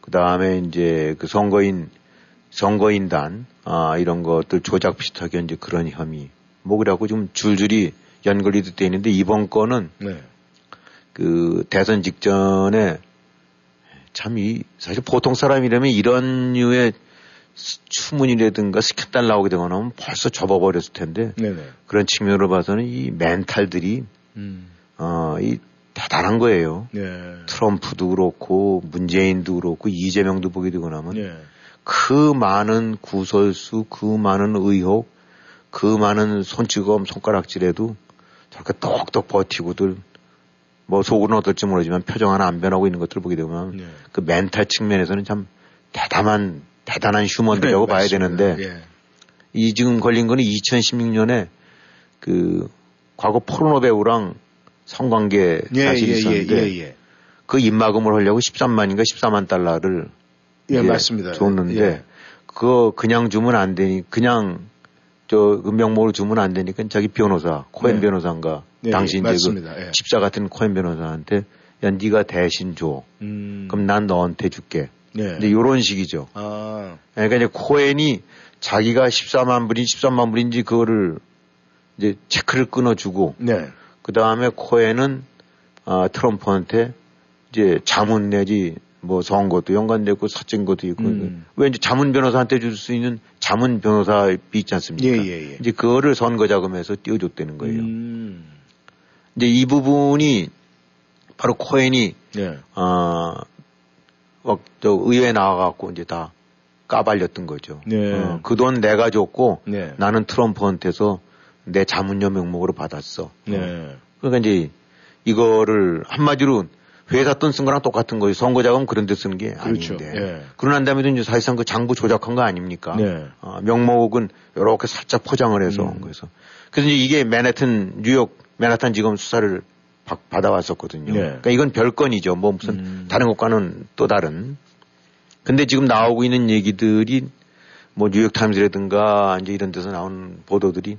그 다음에 이제 그 선거인 선거인단 아 이런 것들 조작 비슷하게 이제 그런 혐의 뭐 그래갖고 좀 줄줄이 연결이 돼 있는데 이번 건은 네. 그 대선 직전에 참 이 사실 보통 사람이라면 이런 류의 스- 추문이라든가 스캔들 나오게 되거나 하면 벌써 접어버렸을 텐데 네네. 그런 측면으로 봐서는 이 멘탈들이 음. 어 이 대단한 거예요. 네. 트럼프도 그렇고 문재인도 그렇고 이재명도 보게 되고 나면 네. 그 많은 구설수, 그 많은 의혹, 그 많은 손찌검, 손가락질에도 저렇게 똑똑 버티고들 뭐 속으로는 어떨지 모르지만 표정 하나 안 변하고 있는 것들을 보게 되면 네. 그 멘탈 측면에서는 참 대단한 대단한 휴먼들이라고 네, 봐야. 되는데 예. 이 지금 걸린 거는 2016년에 그 과거 포르노 배우랑 성관계 예, 사실이 예, 예, 있었는데 예, 예. 그 입막음을 하려고 13만인가 14만 달러를 예, 이제 맞습니다. 줬는데 예. 그거 그냥 주면 안 되니 그냥 저 명목으로 주면 안 되니까 자기 변호사 코엔 네. 변호사인가 네, 당시 이제 맞습니다. 그 예. 집사 같은 코엔 변호사한테 야 네가 대신 줘 음. 그럼 난 너한테 줄게 네. 이제 요런 식이죠 아, 그러니까 이제 코엔이 자기가 14만 불인 13만 불인지 그거를 이제 체크를 끊어주고 네. 그 다음에 코엔은 아, 트럼프한테 이제 자문 내지 뭐 선거도 연관되고 사증거도 있고 음. 왜 이제 자문 변호사한테 줄 수 있는 자문 변호사비 있지 않습니까? 예, 예, 예. 이제 그거를 선거 자금에서 띄워줬다는 거예요. 음. 이제 이 부분이 바로 코엔이 네. 아, 막 저 의회에 나와갖고 이제 다 까발렸던 거죠. 네. 그돈 내가 줬고 네. 나는 트럼프한테서 내 자문료 명목으로 받았어. 네. 그러니까 이제 이거를 한마디로 회사 돈 쓴 거랑 똑같은 거예요. 선거 자금 그런 데 쓰는 게 그렇죠. 아닌데. 예. 그러난 다음에도 이제 사실상 그 장부 조작한 거 아닙니까? 네. 어, 명목은 이렇게 살짝 포장을 해서 음. 온 거에서. 그래서 이제 이게 맨해튼 뉴욕 맨하탄 지검 수사를 받- 받아왔었거든요. 네. 그러니까 이건 별건이죠. 뭐 무슨 음. 다른 것과는 또 다른. 근데 지금 나오고 있는 얘기들이 뭐 뉴욕타임즈라든가 이제 이런 데서 나오는 보도들이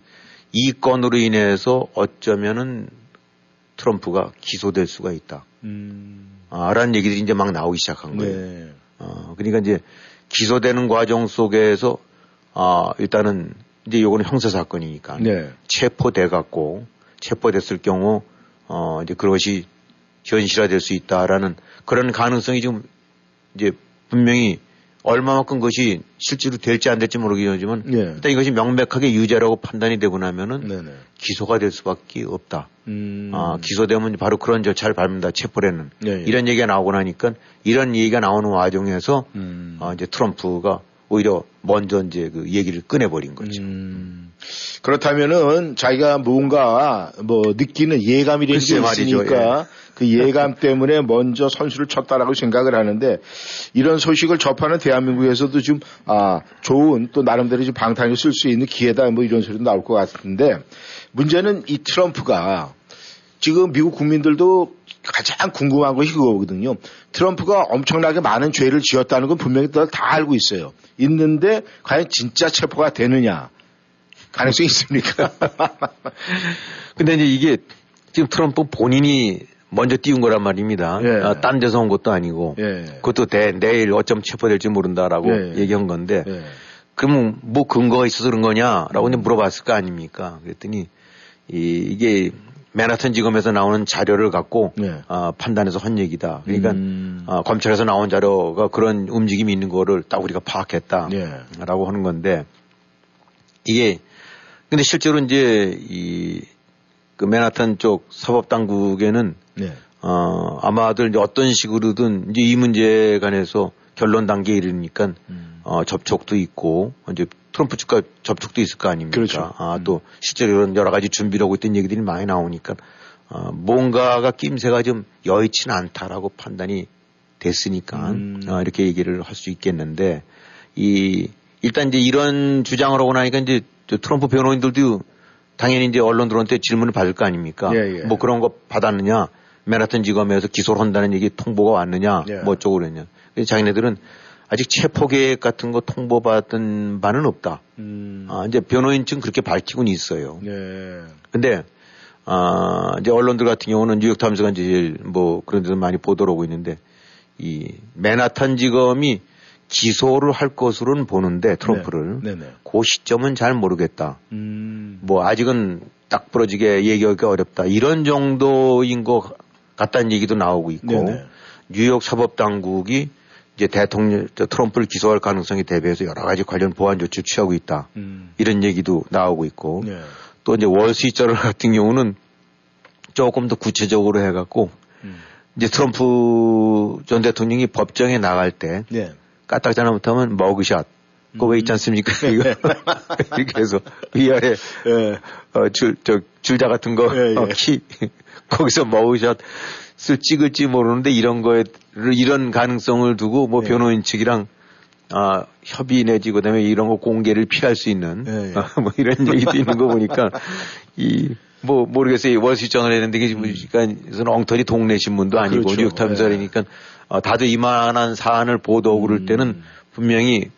이 건으로 인해서 어쩌면은 트럼프가 기소될 수가 있다. 음. 아, 라는 얘기들이 이제 막 나오기 시작한 거예요. 네. 어, 그러니까 이제 기소되는 과정 속에서 아, 일단은 이제 요거는 형사 사건이니까 네. 체포돼 갖고 체포됐을 경우 어, 이제 그것이 현실화될 수 있다라는 그런 가능성이 지금 이제 분명히 얼마만큼 그것이 실제로 될지 안 될지 모르겠지만 네. 일단 이것이 명백하게 유죄라고 판단이 되고 나면은 네네. 기소가 될 수밖에 없다. 음. 아, 기소되면 바로 그런 절차를 밟는다. 체포라는 예, 예. 이런 얘기가 나오고 나니까 이런 얘기가 나오는 와중에서 음. 어, 이제 트럼프가 오히려 먼저 이제 그 얘기를 꺼내버린 거죠. 음. 그렇다면은 자기가 뭔가 뭐 느끼는 예감이 되는 게 있으니까 그 예감 때문에 먼저 선수를 쳤다라고 생각을 하는데 이런 소식을 접하는 대한민국에서도 좀 아, 좋은 또 나름대로 좀 방탄을 쓸 수 있는 기회다 뭐 이런 소리도 나올 것 같은데 문제는 이 트럼프가 지금 미국 국민들도 가장 궁금한 것이 그거거든요. 트럼프가 엄청나게 많은 죄를 지었다는 건 분명히 다 알고 있어요. 있는데 과연 진짜 체포가 되느냐 가능성이 있습니까? 근데 이제 이게 지금 트럼프 본인이 먼저 띄운 거란 말입니다. 예. 아, 딴 데서 온 것도 아니고 예. 그것도 대- 내일 어쩜 체포될지 모른다라고 예. 얘기한 건데 예. 그러면 뭐 근거가 있어서 그런 거냐라고 이제 물어봤을 거 아닙니까? 그랬더니 이, 이게 맨하탄 지검에서 나오는 자료를 갖고 네. 아, 판단해서 한 얘기다. 그러니까 음. 아, 검찰에서 나온 자료가 그런 움직임이 있는 거를 딱 우리가 파악했다. 예. 라고 하는 건데 이게 근데 실제로 이제 이 그 맨하탄 쪽 사법 당국에는 네. 어 아마들 이제 어떤 식으로든 이제 이 문제에 관해서 결론 단계에 이르니까 음. 어 접촉도 있고 이제 트럼프 측과 접촉도 있을 거 아닙니까? 그렇죠. 아또 실제로 이런 여러 가지 준비를 하고 있던 얘기들이 많이 나오니까 어 뭔가가 낌새가 좀 여의치는 않다라고 판단이 됐으니까 음. 어, 이렇게 얘기를 할 수 있겠는데 이 일단 이제 이런 주장을 하고 나니까 이제 저 트럼프 변호인들도 당연히 이제 언론들한테 질문을 받을 거 아닙니까? 예, 예. 뭐 그런 거 받았느냐? 맨하탄 지검에서 기소를 한다는 얘기 통보가 왔느냐? 예. 뭐 어쩌고 그랬냐? 자기네들은 아직 체포 계획 같은 거 통보받은 바는 없다. 음. 아, 이제 변호인증 그렇게 밝히고는 있어요. 네. 근데 아, 이제 언론들 같은 경우는 뉴욕타임스가 이제 제일 뭐 그런 데서 많이 보도를 하고 있는데 이 맨하탄 지검이 기소를 할 것으로는 보는데 트럼프를 네. 네네. 그 시점은 잘 모르겠다. 음. 뭐 아직은 딱 부러지게 얘기하기가 어렵다. 이런 정도인 것 같다는 얘기도 나오고 있고 네네. 뉴욕 사법 당국이 이제 대통령 저 트럼프를 기소할 가능성에 대비해서 여러 가지 관련 보안 조치를 취하고 있다. 음. 이런 얘기도 나오고 있고 네. 또 이제 월스트리트저널 같은 경우는 조금 더 구체적으로 해갖고 음. 이제 트럼프 전 대통령이 법정에 나갈 때 네. 까딱 잘못하면 머그샷 그거 왜 있지 않습니까? 이거 이렇게 해서 위아래 예. 어, 줄, 저, 줄자 같은 거, 예, 예. 어, 키, 거기서 머그샷 을 찍을지 모르는데 이런 거에, 이런 가능성을 두고 뭐 예. 변호인 측이랑, 아, 협의 내지 그 다음에 이런 거 공개를 피할 수 있는, 예, 예. 아, 뭐 이런 얘기도 있는 거 보니까, 이, 뭐, 모르겠어요. 월수전을 했는데, 이게 뭐, 그러니까, 엉터리 동네 신문도 아니고, 음. 그렇죠. 뉴욕타임스라니까, 어, 다들 이만한 사안을 보도하고 그럴 음. 때는 분명히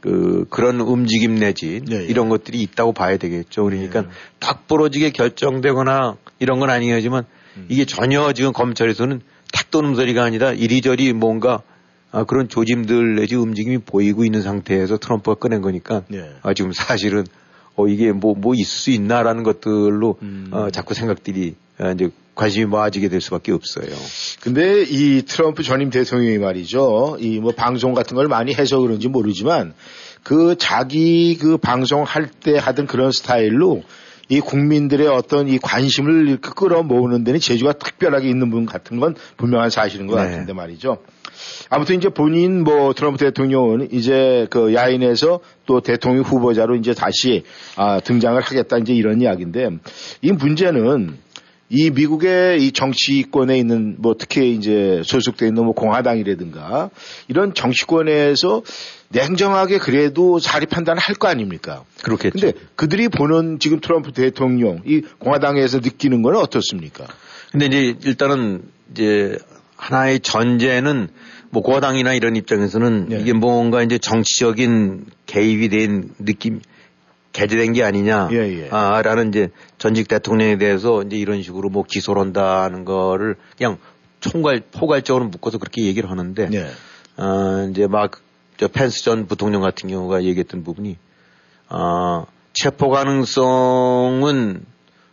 그, 그런 움직임 내지 예, 예. 이런 것들이 있다고 봐야 되겠죠. 그러니까 딱 부러지게 결정되거나 이런 건 아니지만 음. 이게 전혀 지금 검찰에서는 탁 도는 소리가 아니라 이리저리 뭔가 아, 그런 조짐들 내지 움직임이 보이고 있는 상태에서 트럼프가 꺼낸 거니까 예. 아, 지금 사실은 어, 이게 뭐, 뭐 있을 수 있나라는 것들로 음. 어, 자꾸 생각들이 어, 이제 관심이 모아지게 될 수밖에 없어요. 근데 이 트럼프 전임 대통령이 말이죠. 이 뭐 방송 같은 걸 많이 해서 그런지 모르지만 그 자기 그 방송할 때 하던 그런 스타일로 이 국민들의 어떤 이 관심을 이렇게 끌어모으는 데는 재주가 특별하게 있는 분 같은 건 분명한 사실인 것 네. 같은데 말이죠. 아무튼 이제 본인 뭐 트럼프 대통령은 이제 그 야인에서 또 대통령 후보자로 이제 다시 아, 등장을 하겠다 이제 이런 이야기인데 이 문제는 이 미국의 이 정치권에 있는 뭐 특히 이제 소속돼 있는 뭐 공화당이라든가 이런 정치권에서 냉정하게 그래도 사리 판단을 할 거 아닙니까? 그렇겠죠. 근데 그들이 보는 지금 트럼프 대통령 이 공화당에서 느끼는 건 어떻습니까? 근데 이제 일단은 이제 하나의 전제는 뭐 고당이나 이런 입장에서는 네. 이게 뭔가 이제 정치적인 개입이 된 느낌 개재된 게 아니냐. 예, 예. 아, 라는 이제 전직 대통령에 대해서 이제 이런 식으로 뭐 기소를 한다는 거를 그냥 총괄, 포괄적으로 묶어서 그렇게 얘기를 하는데, 네. 어, 이제 막, 저 펜스 전 부통령 같은 경우가 얘기했던 부분이, 어, 체포 가능성은,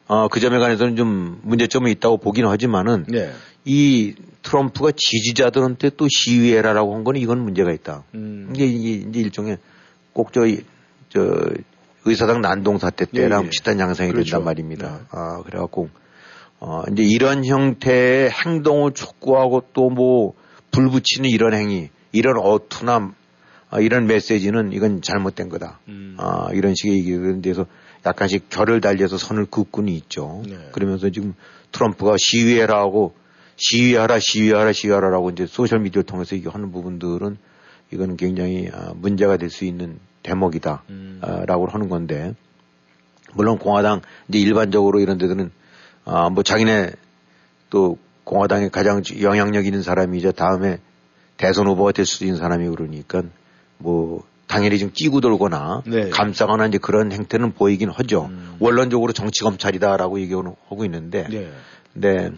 어, 그 점에 관해서는 좀 문제점이 있다고 보긴 하지만은, 네. 이 트럼프가 지지자들한테 또 시위해라라고 한 거는 이건 문제가 있다. 음. 이게, 이게 일종의 꼭 저, 이- 저, 의사당 난동 사태 때랑 예, 예. 비슷한 양상이 그렇죠. 된단 말입니다. 아, 그래갖고, 어, 이제 이런 형태의 행동을 촉구하고 또 뭐, 불 붙이는 이런 행위, 이런 어투나, 아, 이런 메시지는 이건 잘못된 거다. 음. 아, 이런 식의 얘기를 데서 약간씩 결을 달려서 선을 긋고는 있죠. 네. 그러면서 지금 트럼프가 시위해라고 시위하라, 시위하라, 시위하라라고 이제 소셜 미디어를 통해서 얘기하는 부분들은 이거는 굉장히 아, 문제가 될 수 있는 대목이다. 음. 아, 라고 하는 건데 물론 공화당 이제 일반적으로 이런 데들은 아, 뭐 자기네 또 공화당의 가장 영향력 있는 사람이자 다음에 대선 후보가 될 수도 있는 사람이 그러니까 뭐 당연히 좀 끼고 돌거나 네. 감싸거나 이제 그런 행태는 보이긴 하죠. 음. 원론적으로 정치 검찰이다라고 얘기하고 있는데 네. 네.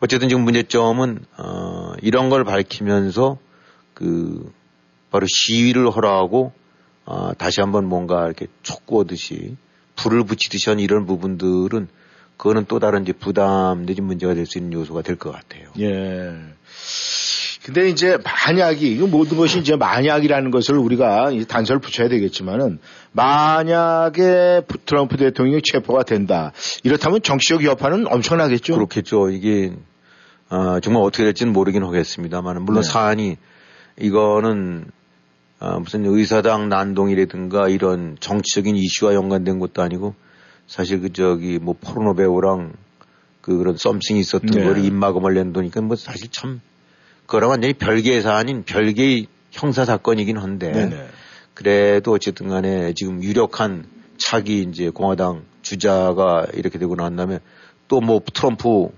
어쨌든 지금 문제점은 어 이런 걸 밝히면서 그 바로 시위를 허락하고 어 다시 한번 뭔가 이렇게 촉구하듯이 불을 붙이듯이 하는 이런 부분들은 그거는 또 다른 이제 부담 내지 문제가 될 수 있는 요소가 될 것 같아요. 예. 근데 이제 만약이, 이거 모든 것이 이제 만약이라는 것을 우리가 이제 단서를 붙여야 되겠지만은 만약에 부- 트럼프 대통령이 체포가 된다. 이렇다면 정치적 여파는 엄청나겠죠? 그렇겠죠. 이게 어, 정말 어떻게 될지는 모르긴 하겠습니다만 물론 네. 사안이 이거는 어, 무슨 의사당 난동이라든가 이런 정치적인 이슈와 연관된 것도 아니고 사실 그 저기 뭐 포르노 배우랑 그 그런 썸씽이 있었던 네. 거를 입막음을 낸다니까 뭐 사실 참 그거랑 완전히 별개의 사안인 별개의 형사 사건이긴 한데 네네. 그래도 어쨌든 간에 지금 유력한 차기 이제 공화당 주자가 이렇게 되고 난 다음에 또 뭐 트럼프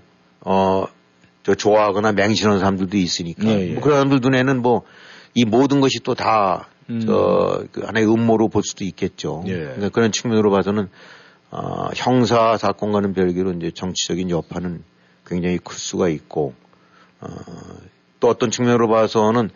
어, 저 좋아하거나 맹신하는 사람들도 있으니까 예, 예. 뭐 그런 사람들 눈에는 뭐 이 모든 것이 또다 음. 저, 그 하나의 음모로 볼 수도 있겠죠. 예. 그러니까 그런 측면으로 봐서는 아, 형사 사건과는 별개로 이제 정치적인 여파는 굉장히 클 수가 있고 어, 또 어떤 측면으로 봐서는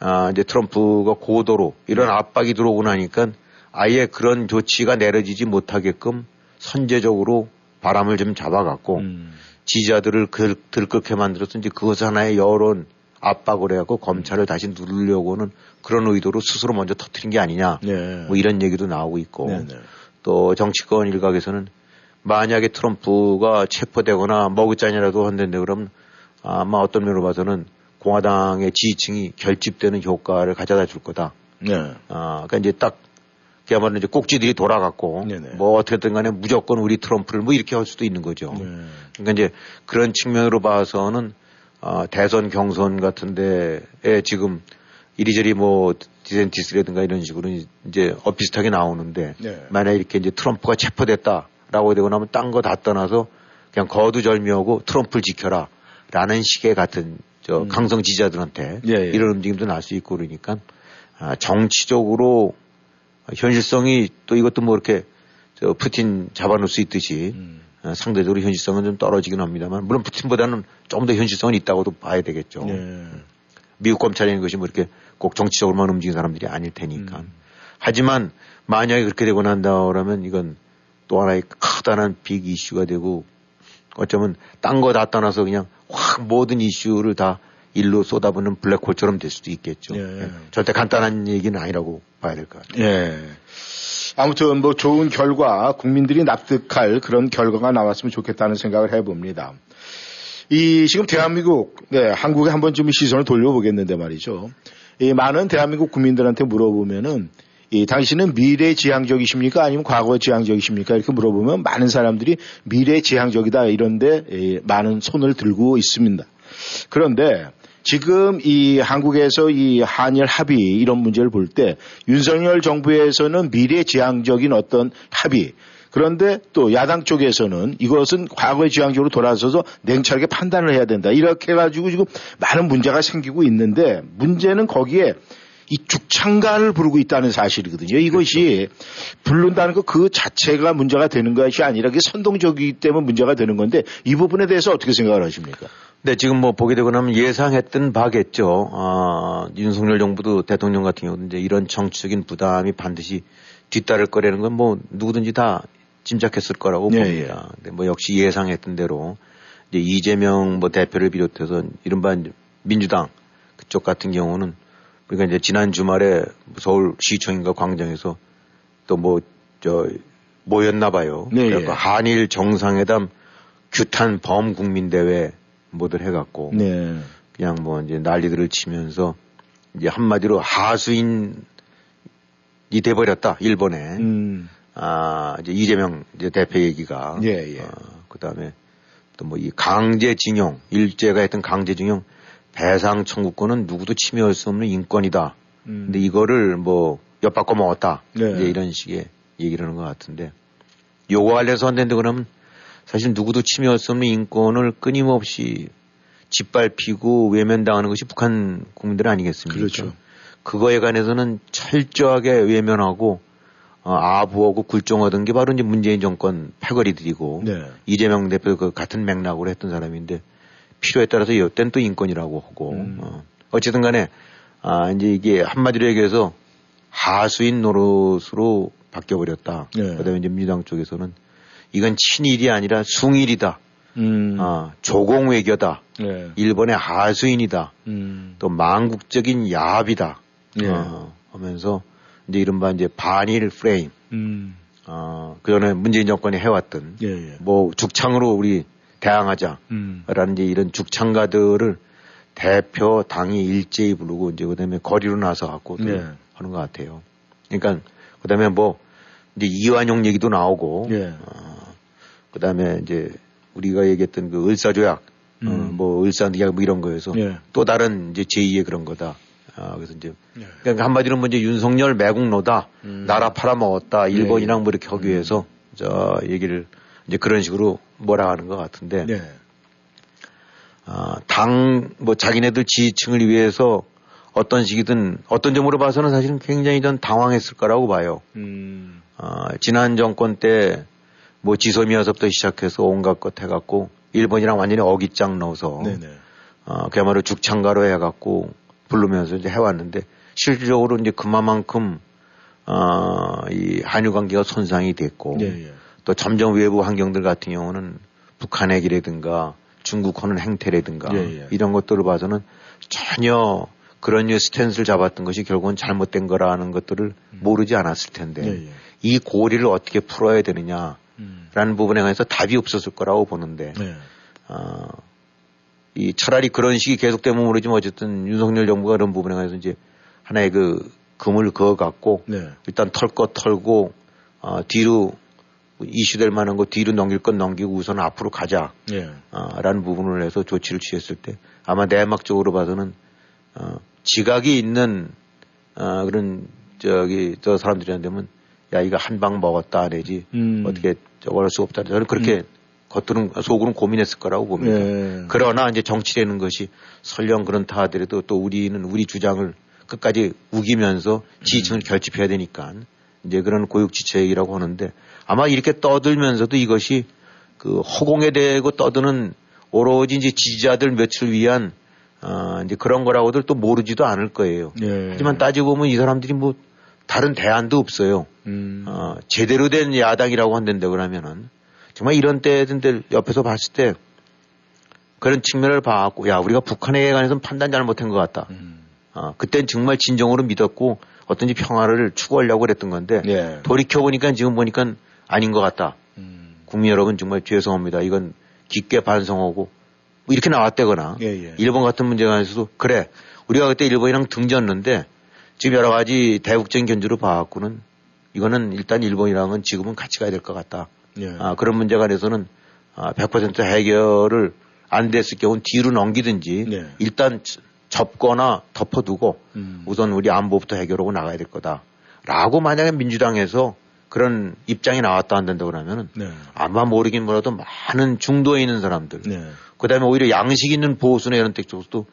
아, 이제 트럼프가 고도로 이런 압박이 들어오고 나니까 아예 그런 조치가 내려지지 못하게끔 선제적으로 바람을 좀 잡아갖고 음. 지지자들을 글- 들끓게 만들어서 이제 그것을 하나의 여론 압박을 해갖고 검찰을 다시 누르려고는 그런 의도로 스스로 먼저 터트린 게 아니냐. 네. 뭐 이런 얘기도 나오고 있고 네 네. 또 정치권 일각에서는 만약에 트럼프가 체포되거나 먹잇잔이라도 한다는데 그러면 아마 어떤 면으로 봐서는 공화당의 지지층이 결집되는 효과를 가져다 줄 거다. 네. 아, 그러니까 이제 딱 그야말로 이제 꼭지들이 돌아갔고 네네. 뭐 어떻게든 간에 무조건 우리 트럼프를 뭐 이렇게 할 수도 있는 거죠. 네. 그러니까 이제 그런 측면으로 봐서는 아, 대선 경선 같은 데에 지금 이리저리 뭐 디센티스라든가 이런 식으로 이제 엇비슷하게 나오는데 네. 만약에 이렇게 이제 트럼프가 체포됐다라고 되고 나면 딴 거 다 떠나서 그냥 거두절미하고 트럼프를 지켜라 라는 식의 같은 저 강성 지지자들한테 예, 예. 이런 움직임도 날 수 있고 그러니까 아, 정치적으로 현실성이 또 이것도 뭐 이렇게 저 푸틴 잡아놓을 수 있듯이 음. 어, 상대적으로 현실성은 좀 떨어지긴 합니다만 물론 푸틴보다는 좀 더 현실성은 있다고도 봐야 되겠죠. 네. 미국 검찰이라는 것이 뭐 이렇게 꼭 정치적으로만 움직이는 사람들이 아닐 테니까. 음. 하지만 만약에 그렇게 되고 난다 그러면 이건 또 하나의 커다란 빅 이슈가 되고 어쩌면 딴 거 다 떠나서 그냥 확 모든 이슈를 다 일로 쏟아부는 블랙홀처럼 될 수도 있겠죠. 예. 예. 절대 간단한 얘기는 아니라고 봐야 될 것 같아요. 예. 아무튼 뭐 좋은 결과, 국민들이 납득할 그런 결과가 나왔으면 좋겠다는 생각을 해봅니다. 이 지금 대한민국, 네, 한국에 한번 좀 시선을 돌려보겠는데 말이죠. 이 많은 대한민국 국민들한테 물어보면은 이 당신은 미래 지향적이십니까? 아니면 과거 지향적이십니까? 이렇게 물어보면 많은 사람들이 미래 지향적이다 이런데 예, 많은 손을 들고 있습니다. 그런데 지금 이 한국에서 이 한일 합의 이런 문제를 볼 때 윤석열 정부에서는 미래 지향적인 어떤 합의 그런데 또 야당 쪽에서는 이것은 과거의 지향적으로 돌아서서 냉철하게 판단을 해야 된다. 이렇게 해가지고 지금 많은 문제가 생기고 있는데 문제는 거기에 이 죽창가를 부르고 있다는 사실이거든요. 이것이 부른다는 것 그 자체가 문제가 되는 것이 아니라 그게 선동적이기 때문에 문제가 되는 건데 이 부분에 대해서 어떻게 생각을 하십니까? 네, 지금 뭐 보게 되고 나면 예상했던 바겠죠. 아, 윤석열 정부도 대통령 같은 경우도 이제 이런 정치적인 부담이 반드시 뒤따를 거라는 건 뭐 누구든지 다 짐작했을 거라고 예, 봅니다. 근데 뭐 역시 예상했던 대로 이제 이재명 뭐 대표를 비롯해서 이른바 민주당 그쪽 같은 경우는 우리가 이제 지난 주말에 서울 시청인가 광장에서 또 뭐 저 모였나 봐요. 네, 예. 한일 정상회담 규탄 범국민 대회 뭐들 해갖고 네. 그냥 뭐 이제 난리들을 치면서 이제 한마디로 하수인 이 돼버렸다 일본에 음. 아 이제 이재명 이제 대표 얘기가 예, 예. 어, 그다음에 또 뭐 이 강제징용 일제가 했던 강제징용 배상 청구권은 누구도 침해할 수 없는 인권이다. 음. 근데 이거를 뭐 엿바꿔 먹었다. 네. 이제 이런 식의 얘기를 하는 것 같은데 요거 관련해서 한다는데 그러면 사실 누구도 침해할 수 없는 인권을 끊임없이 짓밟히고 외면당하는 것이 북한 국민들 아니겠습니까? 그렇죠. 그거에 관해서는 철저하게 외면하고 어, 아부하고 굴종하던 게 바로 이제 문재인 정권 패거리들이고 네. 이재명 대표 그 같은 맥락으로 했던 사람인데 필요에 따라서 이땐 또 인권이라고 하고 음. 어. 어쨌든 간에 아 이제 이게 한마디로 얘기해서 하수인 노릇으로 바뀌어 버렸다. 네. 그다음에 이제 민주당 쪽에서는 이건 친일이 아니라 숭일이다. 음. 아, 조공 외교다. 네. 일본의 하수인이다. 음. 또 망국적인 야합이다. 예. 어, 하면서 이제 이른바 이제 반일 프레임. 음. 어, 그 전에 문재인 정권이 해왔던 예, 예. 뭐 죽창으로 우리 대항하자라는 음. 이제 이런 죽창가들을 대표 당이 일제히 부르고 이제 그다음에 거리로 나서 갖고 또 네. 하는 것 같아요. 그러니까 그다음에 뭐 이제 이완용 얘기도 나오고 예. 어, 그다음에 이제 우리가 얘기했던 그 을사조약 어, 음. 뭐 을사늑약 뭐 이런 거에서 예. 또 다른 이제 제2의 그런 거다. 아, 그래서 이제 예. 그러니까 한마디로 뭐 이제 윤석열 매국노다. 음. 나라 팔아먹었다. 일본이랑 예. 뭐 이렇게 하기 위해서 저 얘기를 이제 그런 식으로 뭐라 하는 것 같은데 네. 아, 당, 뭐 자기네들 지지층을 위해서 어떤 식이든 어떤 점으로 봐서는 사실은 굉장히 전 당황했을 거라고 봐요. 음. 아, 지난 정권 때 뭐 지소미아서부터 시작해서 온갖 것 해갖고 일본이랑 완전히 어깃장 넣어서 네네. 어, 그야말로 죽창가로 해갖고 부르면서 이제 해왔는데 실질적으로 이제 그만큼 어, 이 한일 관계가 손상이 됐고 예, 예. 또 점점 외부 환경들 같은 경우는 북한 핵이라든가 중국 하는 행태라든가 예, 예. 이런 것들을 봐서는 전혀 그런 류의 스탠스를 잡았던 것이 결국은 잘못된 거라는 것들을 모르지 않았을 텐데 음. 예, 예. 이 고리를 어떻게 풀어야 되느냐라는 음. 부분에 관해서 답이 없었을 거라고 보는데 네. 어, 이 차라리 그런 식이 계속되면 모르지만 어쨌든 윤석열 정부가 그런 부분에 관해서 이제 하나의 그 금을 그어 갖고 네. 일단 털 것 털고 어, 뒤로 이슈될 만한 거 뒤로 넘길 건 넘기고 우선 앞으로 가자. 예. 어, 라는 부분을 해서 조치를 취했을 때 아마 내막적으로 봐서는 어, 지각이 있는 어, 그런 저기 저 사람들이한테면 야 이거 한 방 먹었다 내지 음. 어떻게 저거 할수 없다 저는 그렇게 겉으로는 속으로는 고민했을 거라고 봅니다. 예. 그러나 이제 정치라는 것이 설령 그런다 하더라도 또 우리는 우리 주장을 끝까지 우기면서 지지층을 결집해야 되니까 이제 그런 고육지처 얘기라고 하는데 아마 이렇게 떠들면서도 이것이 그 허공에 대고 떠드는 오로지 이제 지지자들 며칠 위한 어 이제 그런 거라고들 또 모르지도 않을 거예요. 예. 하지만 따지고 보면 이 사람들이 뭐 다른 대안도 없어요. 음. 어, 제대로 된 야당이라고 한다는데 그러면은 정말 이런 때들 옆에서 봤을 때 그런 측면을 봐갖고 야 우리가 북한에 관해서는 판단 잘못한 것 같다. 음. 어, 그땐 정말 진정으로 믿었고 어떤지 평화를 추구하려고 그랬던 건데 예. 돌이켜 보니까 지금 보니까 아닌 것 같다. 음. 국민 여러분 정말 죄송합니다. 이건 깊게 반성하고 뭐 이렇게 나왔다거나 예, 예. 일본 같은 문제에 관해서도 그래 우리가 그때 일본이랑 등졌는데 지금 여러 가지 대국적인 견주로 봐갖고는 이거는 일단 일본이랑은 지금은 같이 가야 될 것 같다. 예. 아, 그런 문제에 관해서는 아, 100% 해결을 안 됐을 경우는 뒤로 넘기든지 네. 일단 저- 접거나 덮어두고 음. 우선 우리 안보부터 해결하고 나가야 될 거다. 라고 만약에 민주당에서 그런 입장이 나왔다 안 된다고 그러면은 네. 아마 모르긴 몰라도 많은 중도에 있는 사람들 네. 그다음에 오히려 양식 있는 보수나 이런 데 쪽도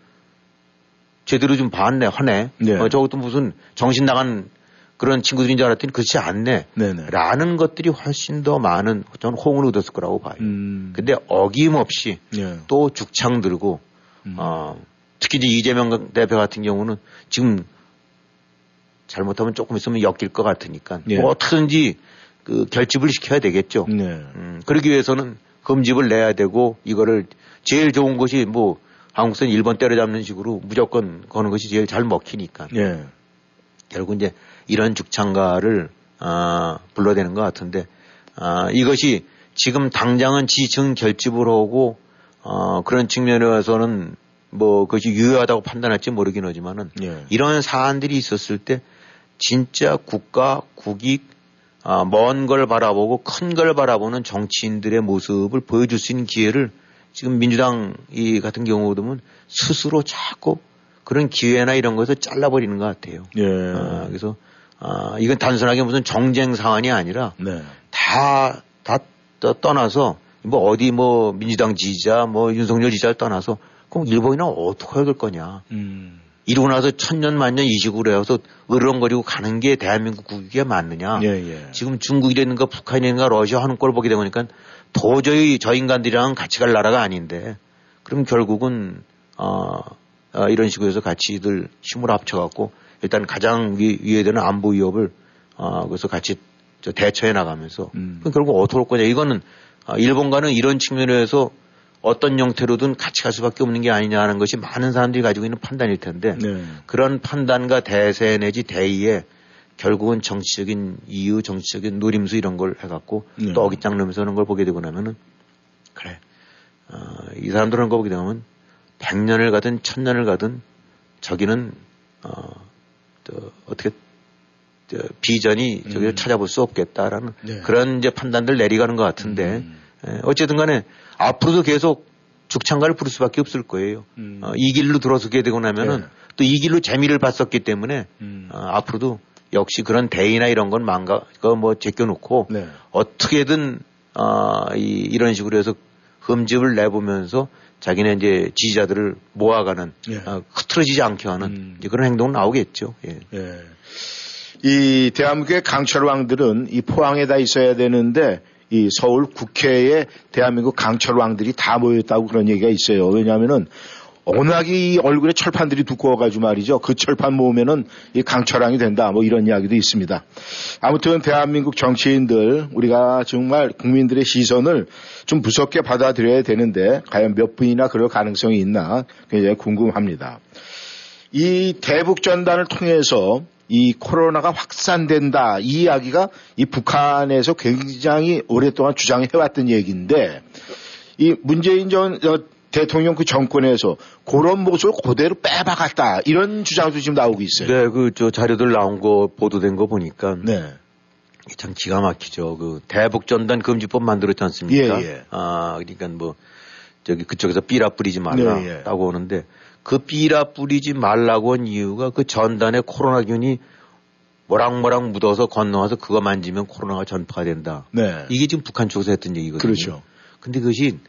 제대로 좀 봤네 화내 네. 어, 저것도 무슨 정신 나간 그런 친구들인 줄 알았더니 그렇지 않네 네네. 라는 것들이 훨씬 더 많은 저는 호응을 얻었을 거라고 봐요 음. 근데 어김없이 예. 또 죽창 들고 음. 어, 특히 이제 이재명 대표 같은 경우는 지금 잘못하면 조금 있으면 엮일 것 같으니까 예. 뭐 어떻게든지 그 결집을 시켜야 되겠죠. 네. 음, 그러기 위해서는 금집을 내야 되고 이거를 제일 좋은 것이 뭐 한국선 일본 때려잡는 식으로 무조건 거는 것이 제일 잘 먹히니까 예. 결국 이제 이런 죽창가를 아, 불러대는 것 같은데 아, 이것이 지금 당장은 지층 결집을 하고 어, 그런 측면에 와서는 뭐 그것이 유효하다고 판단할지 모르긴 하지만은 예. 이런 사안들이 있었을 때 진짜 국가 국익 아, 먼 걸 바라보고 큰 걸 바라보는 정치인들의 모습을 보여줄 수 있는 기회를 지금 민주당 이 같은 경우도 스스로 자꾸 그런 기회나 이런 것을 잘라버리는 것 같아요. 예. 아, 그래서 아, 이건 단순하게 무슨 정쟁 사안이 아니라 네. 다, 다 떠- 떠나서 뭐 어디 뭐 민주당 지지자 뭐 윤석열 지지자를 떠나서 그럼 일본이는 어떻게 해야 될 거냐. 음. 이러고 나서 천년 만년 이 식으로 해서 으르렁거리고 가는 게 대한민국 국익에 맞느냐. 예, 예. 지금 중국이라든가 북한이라든가 러시아 하는 걸 보게 되니까 도저히 저 인간들이랑 같이 갈 나라가 아닌데 그럼 결국은 어, 어, 이런 식으로 해서 같이들 힘을 합쳐갖고 일단 가장 위, 위에 되는 안보 위협을 어, 그래서 같이 저 대처해 나가면서 음. 그럼 결국 어떻게 할 거냐 이거는 아, 일본과는 이런 측면에서 어떤 형태로든 같이 갈 수밖에 없는 게 아니냐는 것이 많은 사람들이 가지고 있는 판단일 텐데 네. 그런 판단과 대세 내지 대의에 결국은 정치적인 이유, 정치적인 노림수 이런 걸 해갖고 네. 또 어깃장 넣으면서 하는 걸 보게 되고 나면은 그래 어, 이 사람들은 거 보게 되면 100년을 가든 1000년을 가든 저기는 어, 또 어떻게 저 비전이 저기를 음. 찾아볼 수 없겠다라는 네. 그런 이제 판단들 내리가는 것 같은데 음. 예, 어쨌든 간에 앞으로도 계속 죽창가를 부를 수밖에 없을 거예요. 음. 어, 이 길로 들어서게 되고 나면은 네. 또이 길로 재미를 봤었기 때문에 음. 어, 앞으로도 역시 그런 대의나 이런 건 망가 그뭐 제껴놓고 네. 어떻게든 어, 이, 이런 식으로 해서 흠집을 내보면서 자기네 이제 지지자들을 모아가는 예. 어, 흐트러지지 않게 하는 음. 그런 행동은 나오겠죠. 예. 예. 이 대한민국의 강철왕들은 이 포항에 다 있어야 되는데 이 서울 국회에 대한민국 강철왕들이 다 모였다고 그런 얘기가 있어요. 왜냐하면은 워낙에 이 얼굴에 철판들이 두꺼워가지고 말이죠. 그 철판 모으면은 이 강철왕이 된다. 뭐 이런 이야기도 있습니다. 아무튼 대한민국 정치인들 우리가 정말 국민들의 시선을 좀 무섭게 받아들여야 되는데 과연 몇 분이나 그럴 가능성이 있나 굉장히 궁금합니다. 이 대북 전단을 통해서 이 코로나가 확산된다 이 이야기가 이 북한에서 굉장히 오랫동안 주장해 왔던 얘기인데 이 문재인 전 어, 대통령 그 정권에서 그런 모습을 그대로 빼박았다 이런 주장도 지금 나오고 있어요. 네, 그 저 자료들 나온 거 보도된 거 보니까 네. 참 기가 막히죠. 그 대북 전단 금지법 만들었지 않습니까? 예, 예. 아, 그러니까 뭐 저기 그쪽에서 삐라 뿌리지 말라고 네, 예. 하는데 그 삐라 뿌리지 말라고 한 이유가 그 전단에 코로나균이 모락모락 묻어서 건너와서 그거 만지면 코로나가 전파가 된다. 네. 이게 지금 북한 쪽에서 했던 얘기거든요. 그렇죠. 근데 그것이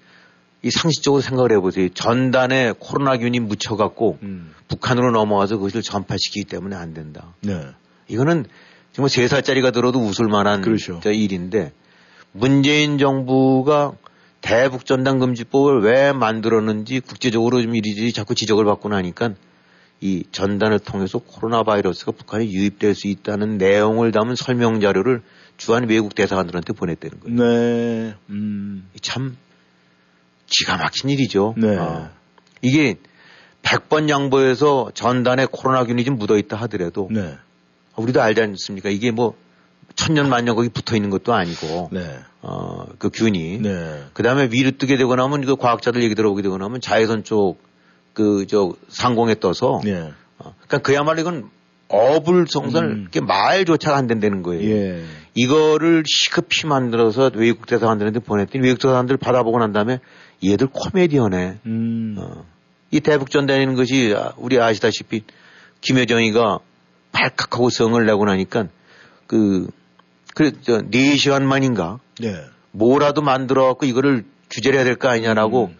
이 상식적으로 생각을 해보세요. 전단에 코로나균이 묻혀갖고 음. 북한으로 넘어와서 그것을 전파시키기 때문에 안 된다. 네. 이거는 정말 세 살짜리가 들어도 웃을 만한 그렇죠. 저 일인데 문재인 정부가 대북 전단 금지법을 왜 만들었는지 국제적으로 좀 이리저리 자꾸 지적을 받고 나니까 이 전단을 통해서 코로나 바이러스가 북한에 유입될 수 있다는 내용을 담은 설명 자료를 주한 외국 대사관들한테 보냈다는 거예요. 네. 음. 참 기가 막힌 일이죠. 네. 어. 이게 100번 양보해서 전단에 코로나균이 좀 묻어 있다 하더라도 네. 우리도 알지 않습니까? 이게 뭐 천년 만년 거기 붙어 있는 것도 아니고 네. 어, 그 균이 네. 그 다음에 위로 뜨게 되고 나면 그 과학자들 얘기 들어보게 되고 나면 자외선 쪽 그 저 상공에 떠서 네. 어, 그러니까 그야말로 이건 어불 성설 음. 이렇게 말조차 안 된다는 거예요. 예. 이거를 시급히 만들어서 외국 대사관들한테 보냈더니 외국 대사관들 받아보고 난 다음에 얘들 코미디언에 음. 어. 이 대북전단이라는 것이 아, 우리 아시다시피 김여정이가 발칵하고 성을 내고 나니까 그 그래, 저, 4시간 만인가? 네. 뭐라도 만들어 갖고 이거를 규제를 해야 될 거 아니냐라고 음.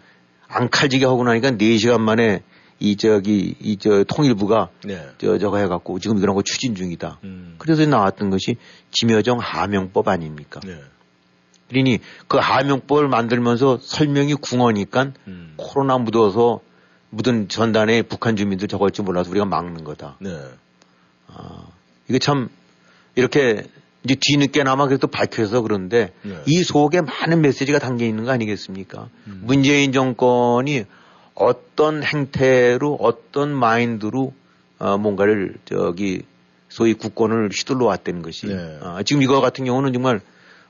앙칼지게 하고 나니까 4시간 만에 이 저기 이 저 통일부가 네. 저 저거 해갖고 지금 이런 거 추진 중이다. 음. 그래서 나왔던 것이 김여정 하명법 아닙니까? 네. 그러니 그 하명법을 만들면서 설명이 궁어니까 음. 코로나 묻어서 묻은 전단에 북한 주민들 저걸 줄 몰라서 우리가 막는 거다. 네. 아, 이게 참 이렇게 이제 뒤늦게나마 그래도 밝혀서 그런데 네. 이 속에 많은 메시지가 담겨 있는 거 아니겠습니까? 음. 문재인 정권이 어떤 행태로 어떤 마인드로 어, 뭔가를 저기 소위 국권을 휘둘러 왔다는 것이 네. 아, 지금 이거 같은 경우는 정말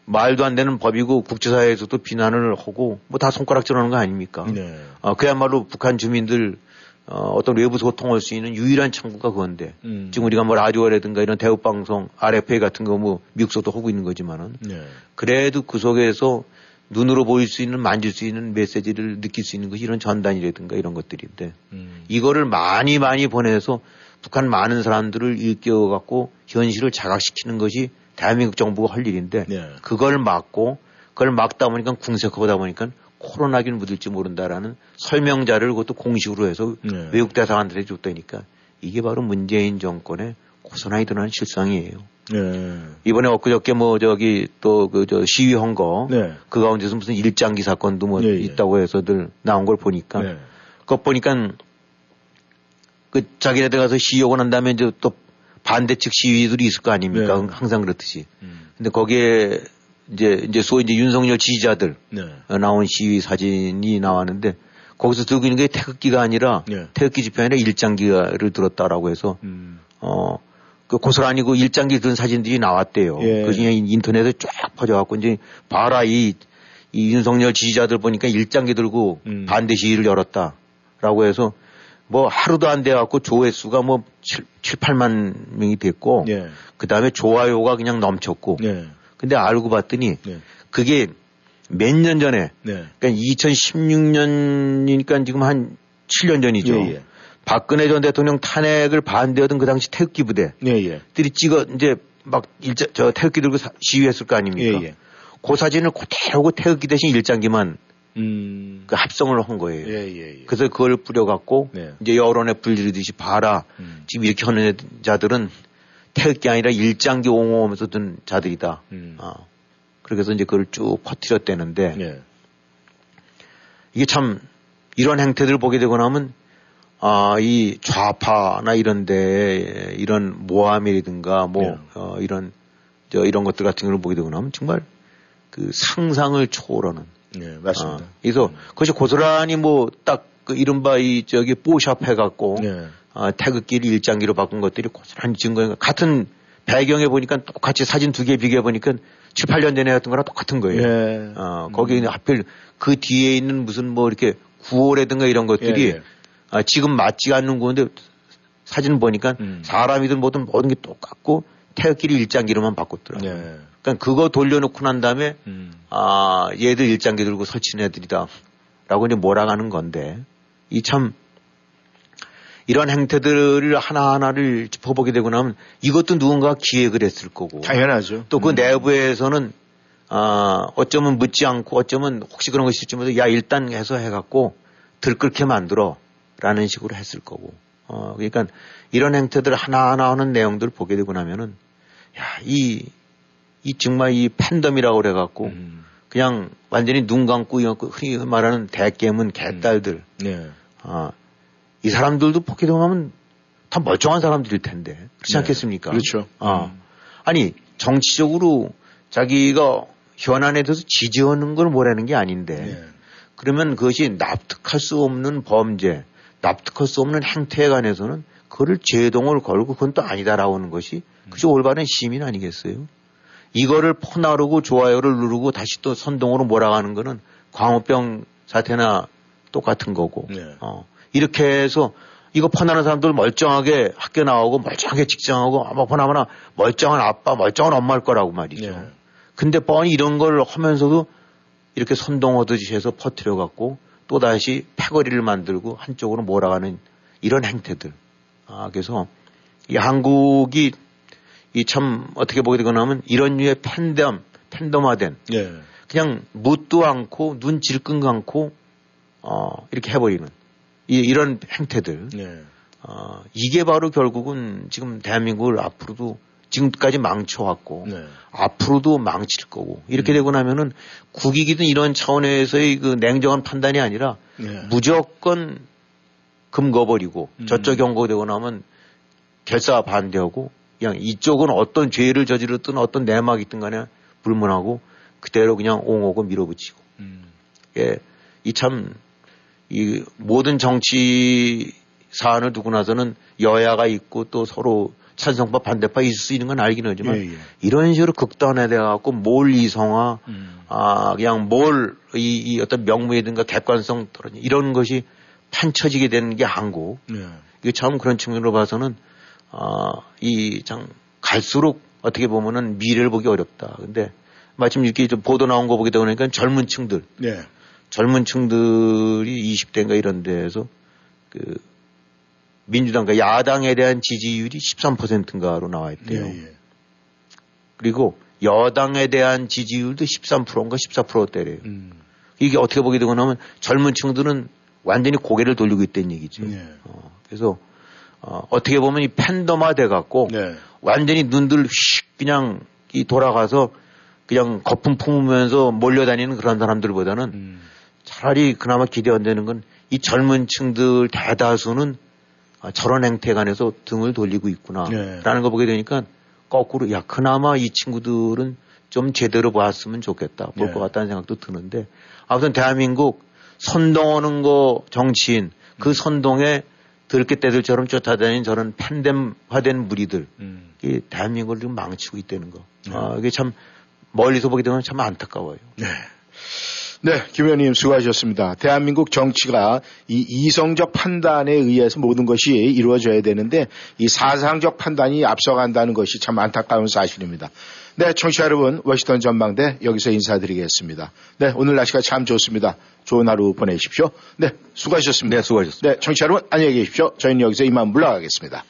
말도 안 되는 법이고 국제사회에서도 비난을 하고 뭐 다 손가락질하는 거 아닙니까? 네. 어, 그야말로 북한 주민들 어, 어떤 외부 소통할 수 있는 유일한 창구가 그건데 음. 지금 우리가 뭐 라디오라든가 이런 대북 방송 RFA 같은 거 뭐 미국서도 하고 있는 거지만은 네. 그래도 그 속에서 눈으로 보일 수 있는 만질 수 있는 메시지를 느낄 수 있는 것이 이런 전단이라든가 이런 것들인데 음. 이거를 많이 많이 보내서 북한 많은 사람들을 일깨워 갖고 현실을 자각시키는 것이 대한민국 정부가 할 일인데 네. 그걸 막고 그걸 막다 보니까 궁색하다 보니까 코로나균 묻을지 모른다라는 설명자를 그것도 공식으로 해서 네. 외국 대사관들에 줬다니까 이게 바로 문재인 정권의 고스란히 드러난 실상이에요. 네. 이번에 엊그저께 뭐 저기 또 그 저 시위한 거. 네. 그 가운데서 무슨 일장기 사건도 뭐 예, 예. 있다고 해서들 나온 걸 보니까. 네. 그거 보니까 그 자기네들 가서 시위하고 난 다음에 이제 또 반대 측 시위들이 있을 거 아닙니까? 네. 항상 그렇듯이. 음. 근데 거기에 이제 이제 소위 이제 윤석열 지지자들 네. 어, 나온 시위 사진이 나왔는데 거기서 들고 있는 게 태극기가 아니라 네. 태극기 집회 아니라 일장기를 들었다라고 해서 음. 어, 그 고스란히 그 일장기 든 사진들이 나왔대요. 예. 그 중에 인터넷에 쫙 퍼져갖고 이제 봐라 이, 이 윤석열 지지자들 보니까 일장기 들고 음. 반대 시위를 열었다라고 해서 뭐 하루도 안 돼갖고 조회수가 뭐 7, 7 8만 명이 됐고 예. 그 다음에 좋아요가 그냥 넘쳤고 네. 근데 알고 봤더니 네. 그게 몇 년 전에 네. 그러니까 2016년이니까 지금 한 7년 전이죠. 예, 예. 박근혜 전 대통령 탄핵을 반대하던 그 당시 태극기 부대 네, 예. 들이 찍어 이제 막 일자 저 태극기 들고 사- 시위했을 거 아닙니까? 예, 예. 그 사진을 그대로 그 태극기 대신 일장기만 음. 그 합성을 한 거예요. 예, 예, 예. 그래서 그걸 뿌려갖고 네. 이제 여론에 불리듯이 봐라. 음. 지금 이렇게 하는 자들은 태극기 아니라 일장기 옹호하면서 든 자들이다. 음. 아. 그래서 이제 그걸 쭉 퍼뜨렸대는데 예. 이게 참 이런 행태들을 보게 되고 나면 아, 이 좌파나 이런데 이런 모함이라든가 뭐 네. 어, 이런 저 이런 것들 같은 걸 보게 되고 나면 정말 그 상상을 초월하는 네, 맞습니다. 아, 그래서 그것이 고스란히 뭐 딱 그 이른바 이 저기 뽀샵 해갖고 네. 아, 태극기를 일장기로 바꾼 것들이 고스란히 증거인 같은 배경에 보니까 똑같이 사진 두 개 비교해 보니까 7, 8년 전에 했던 거랑 똑같은 거예요. 예. 어, 거기 는 하필 그 뒤에 있는 무슨 뭐 이렇게 구호라든가 이런 것들이 예, 예. 아, 지금 맞지가 않는 건데 사진 보니까 음. 사람이든 뭐든 모든 게 똑같고 태극기를 일장기로만 바꿨더라고요. 네. 그러니까 그거 돌려놓고 난 다음에 음. 아, 얘들 일장기 들고 설치는 애들이다. 라고 이제 몰아가는 건데, 이 참, 이런 행태들을 하나하나를 짚어보게 되고 나면 이것도 누군가 기획을 했을 거고, 당연하죠. 또그 음. 내부에서는, 아, 어쩌면 묻지 않고 어쩌면 혹시 그런 것이 있을지 야, 일단 해서 해갖고 들끓게 만들어. 라는 식으로 했을 거고, 어, 그러니까 이런 행태들 하나하나 하는 내용들을 보게 되고 나면은, 야, 이, 이 정말 이 팬덤이라고 그래갖고, 음. 그냥 완전히 눈 감고 이 흔히 말하는 대깨문 개딸들. 네. 아, 이 사람들도 포켓 하면 다 멀쩡한 사람들일 텐데. 그렇지 네. 않겠습니까? 그렇죠. 아. 음. 아니, 정치적으로 자기가 현안에 대해서 지지하는 걸 뭐라는 게 아닌데. 네. 그러면 그것이 납득할 수 없는 범죄, 납득할 수 없는 행태에 관해서는 그를 제동을 걸고 그건 또 아니다라고 하는 것이 그것이 올바른 시민 아니겠어요? 이거를 퍼나르고 좋아요를 누르고 다시 또 선동으로 몰아가는 거는 광우병 사태나 똑같은 거고. 네. 어, 이렇게 해서 이거 퍼나는 사람들 멀쩡하게 학교 나오고 멀쩡하게 직장하고 아마 보나마나 멀쩡한 아빠, 멀쩡한 엄마일 거라고 말이죠. 네. 근데 뻔히 이런 걸 하면서도 이렇게 선동하듯이 해서 퍼뜨려 갖고 또 다시 패거리를 만들고 한쪽으로 몰아가는 이런 행태들. 아, 그래서 이 한국이 이 참 어떻게 보게 되거나 하면 이런 류의 팬덤, 팬덤화된 예. 그냥 묻도 않고 눈 질끈 않고 어 이렇게 해버리는 이, 이런 행태들 예. 어 이게 바로 결국은 지금 대한민국을 앞으로도 지금까지 망쳐왔고 네. 앞으로도 망칠 거고 이렇게 음. 되고 나면은 국익이든 이런 차원에서의 그 냉정한 판단이 아니라 예. 무조건 금거버리고 음. 저쪽 경고되고 나면 결사 반대하고 그냥 이쪽은 어떤 죄를 저지르든 어떤 내막이 있든 간에 불문하고 그대로 그냥 옹호고 밀어붙이고 음. 예, 이 참, 이 모든 정치 사안을 두고 나서는 여야가 있고 또 서로 찬성파 반대파 있을 수 있는 건 알기는 하지만 예, 예. 이런 식으로 극단화돼 갖고 뭘 이성화, 음. 아, 그냥 뭘 이, 이 어떤 명무이든가 객관성 떨어지 이런 것이 판쳐지게 되는 게 한국. 예. 이게 참 그런 측면으로 봐서는 아, 이참 갈수록 어떻게 보면은 미래를 보기 어렵다. 근데 마침 이렇게 좀 보도 나온 거 보게 되니까 젊은 층들, 예. 젊은 층들이 20대인가 이런 데에서 그 민주당과 야당에 대한 지지율이 13%인가로 나와 있대요. 예, 예. 그리고 여당에 대한 지지율도 13%인가 14%대래요. 음. 이게 어떻게 보게 되고 나면 젊은 층들은 완전히 고개를 돌리고 있다는 얘기죠. 예. 어, 그래서 어, 어떻게 보면 이 팬덤화 돼 갖고 네. 완전히 눈들 휙 그냥 이 돌아가서 그냥 거품 품으면서 몰려다니는 그런 사람들보다는 음. 차라리 그나마 기대 안 되는 건 이 젊은 층들 대다수는 아, 저런 행태에 관해서 등을 돌리고 있구나. 네. 라는 거 보게 되니까 거꾸로 야, 그나마 이 친구들은 좀 제대로 봤으면 좋겠다. 볼 네. 것 같다는 생각도 드는데 아무튼 대한민국 선동하는 거 정치인 그 선동에 들게 떼들처럼 쫓아다니는 저런 팬덤화된 무리들 음. 이 대한민국을 지금 망치고 있다는 거. 네. 아, 이게 참 멀리서 보게 되면 참 안타까워요. 네. 네, 김 의원님 수고하셨습니다. 대한민국 정치가 이 이성적 판단에 의해서 모든 것이 이루어져야 되는데 이 사상적 판단이 앞서간다는 것이 참 안타까운 사실입니다. 네, 청취자 여러분, 워싱턴 전망대 여기서 인사드리겠습니다. 네, 오늘 날씨가 참 좋습니다. 좋은 하루 보내십시오. 네, 수고하셨습니다. 네, 수고하셨습니다. 네, 청취자 여러분, 안녕히 계십시오. 저희는 여기서 이만 물러가겠습니다.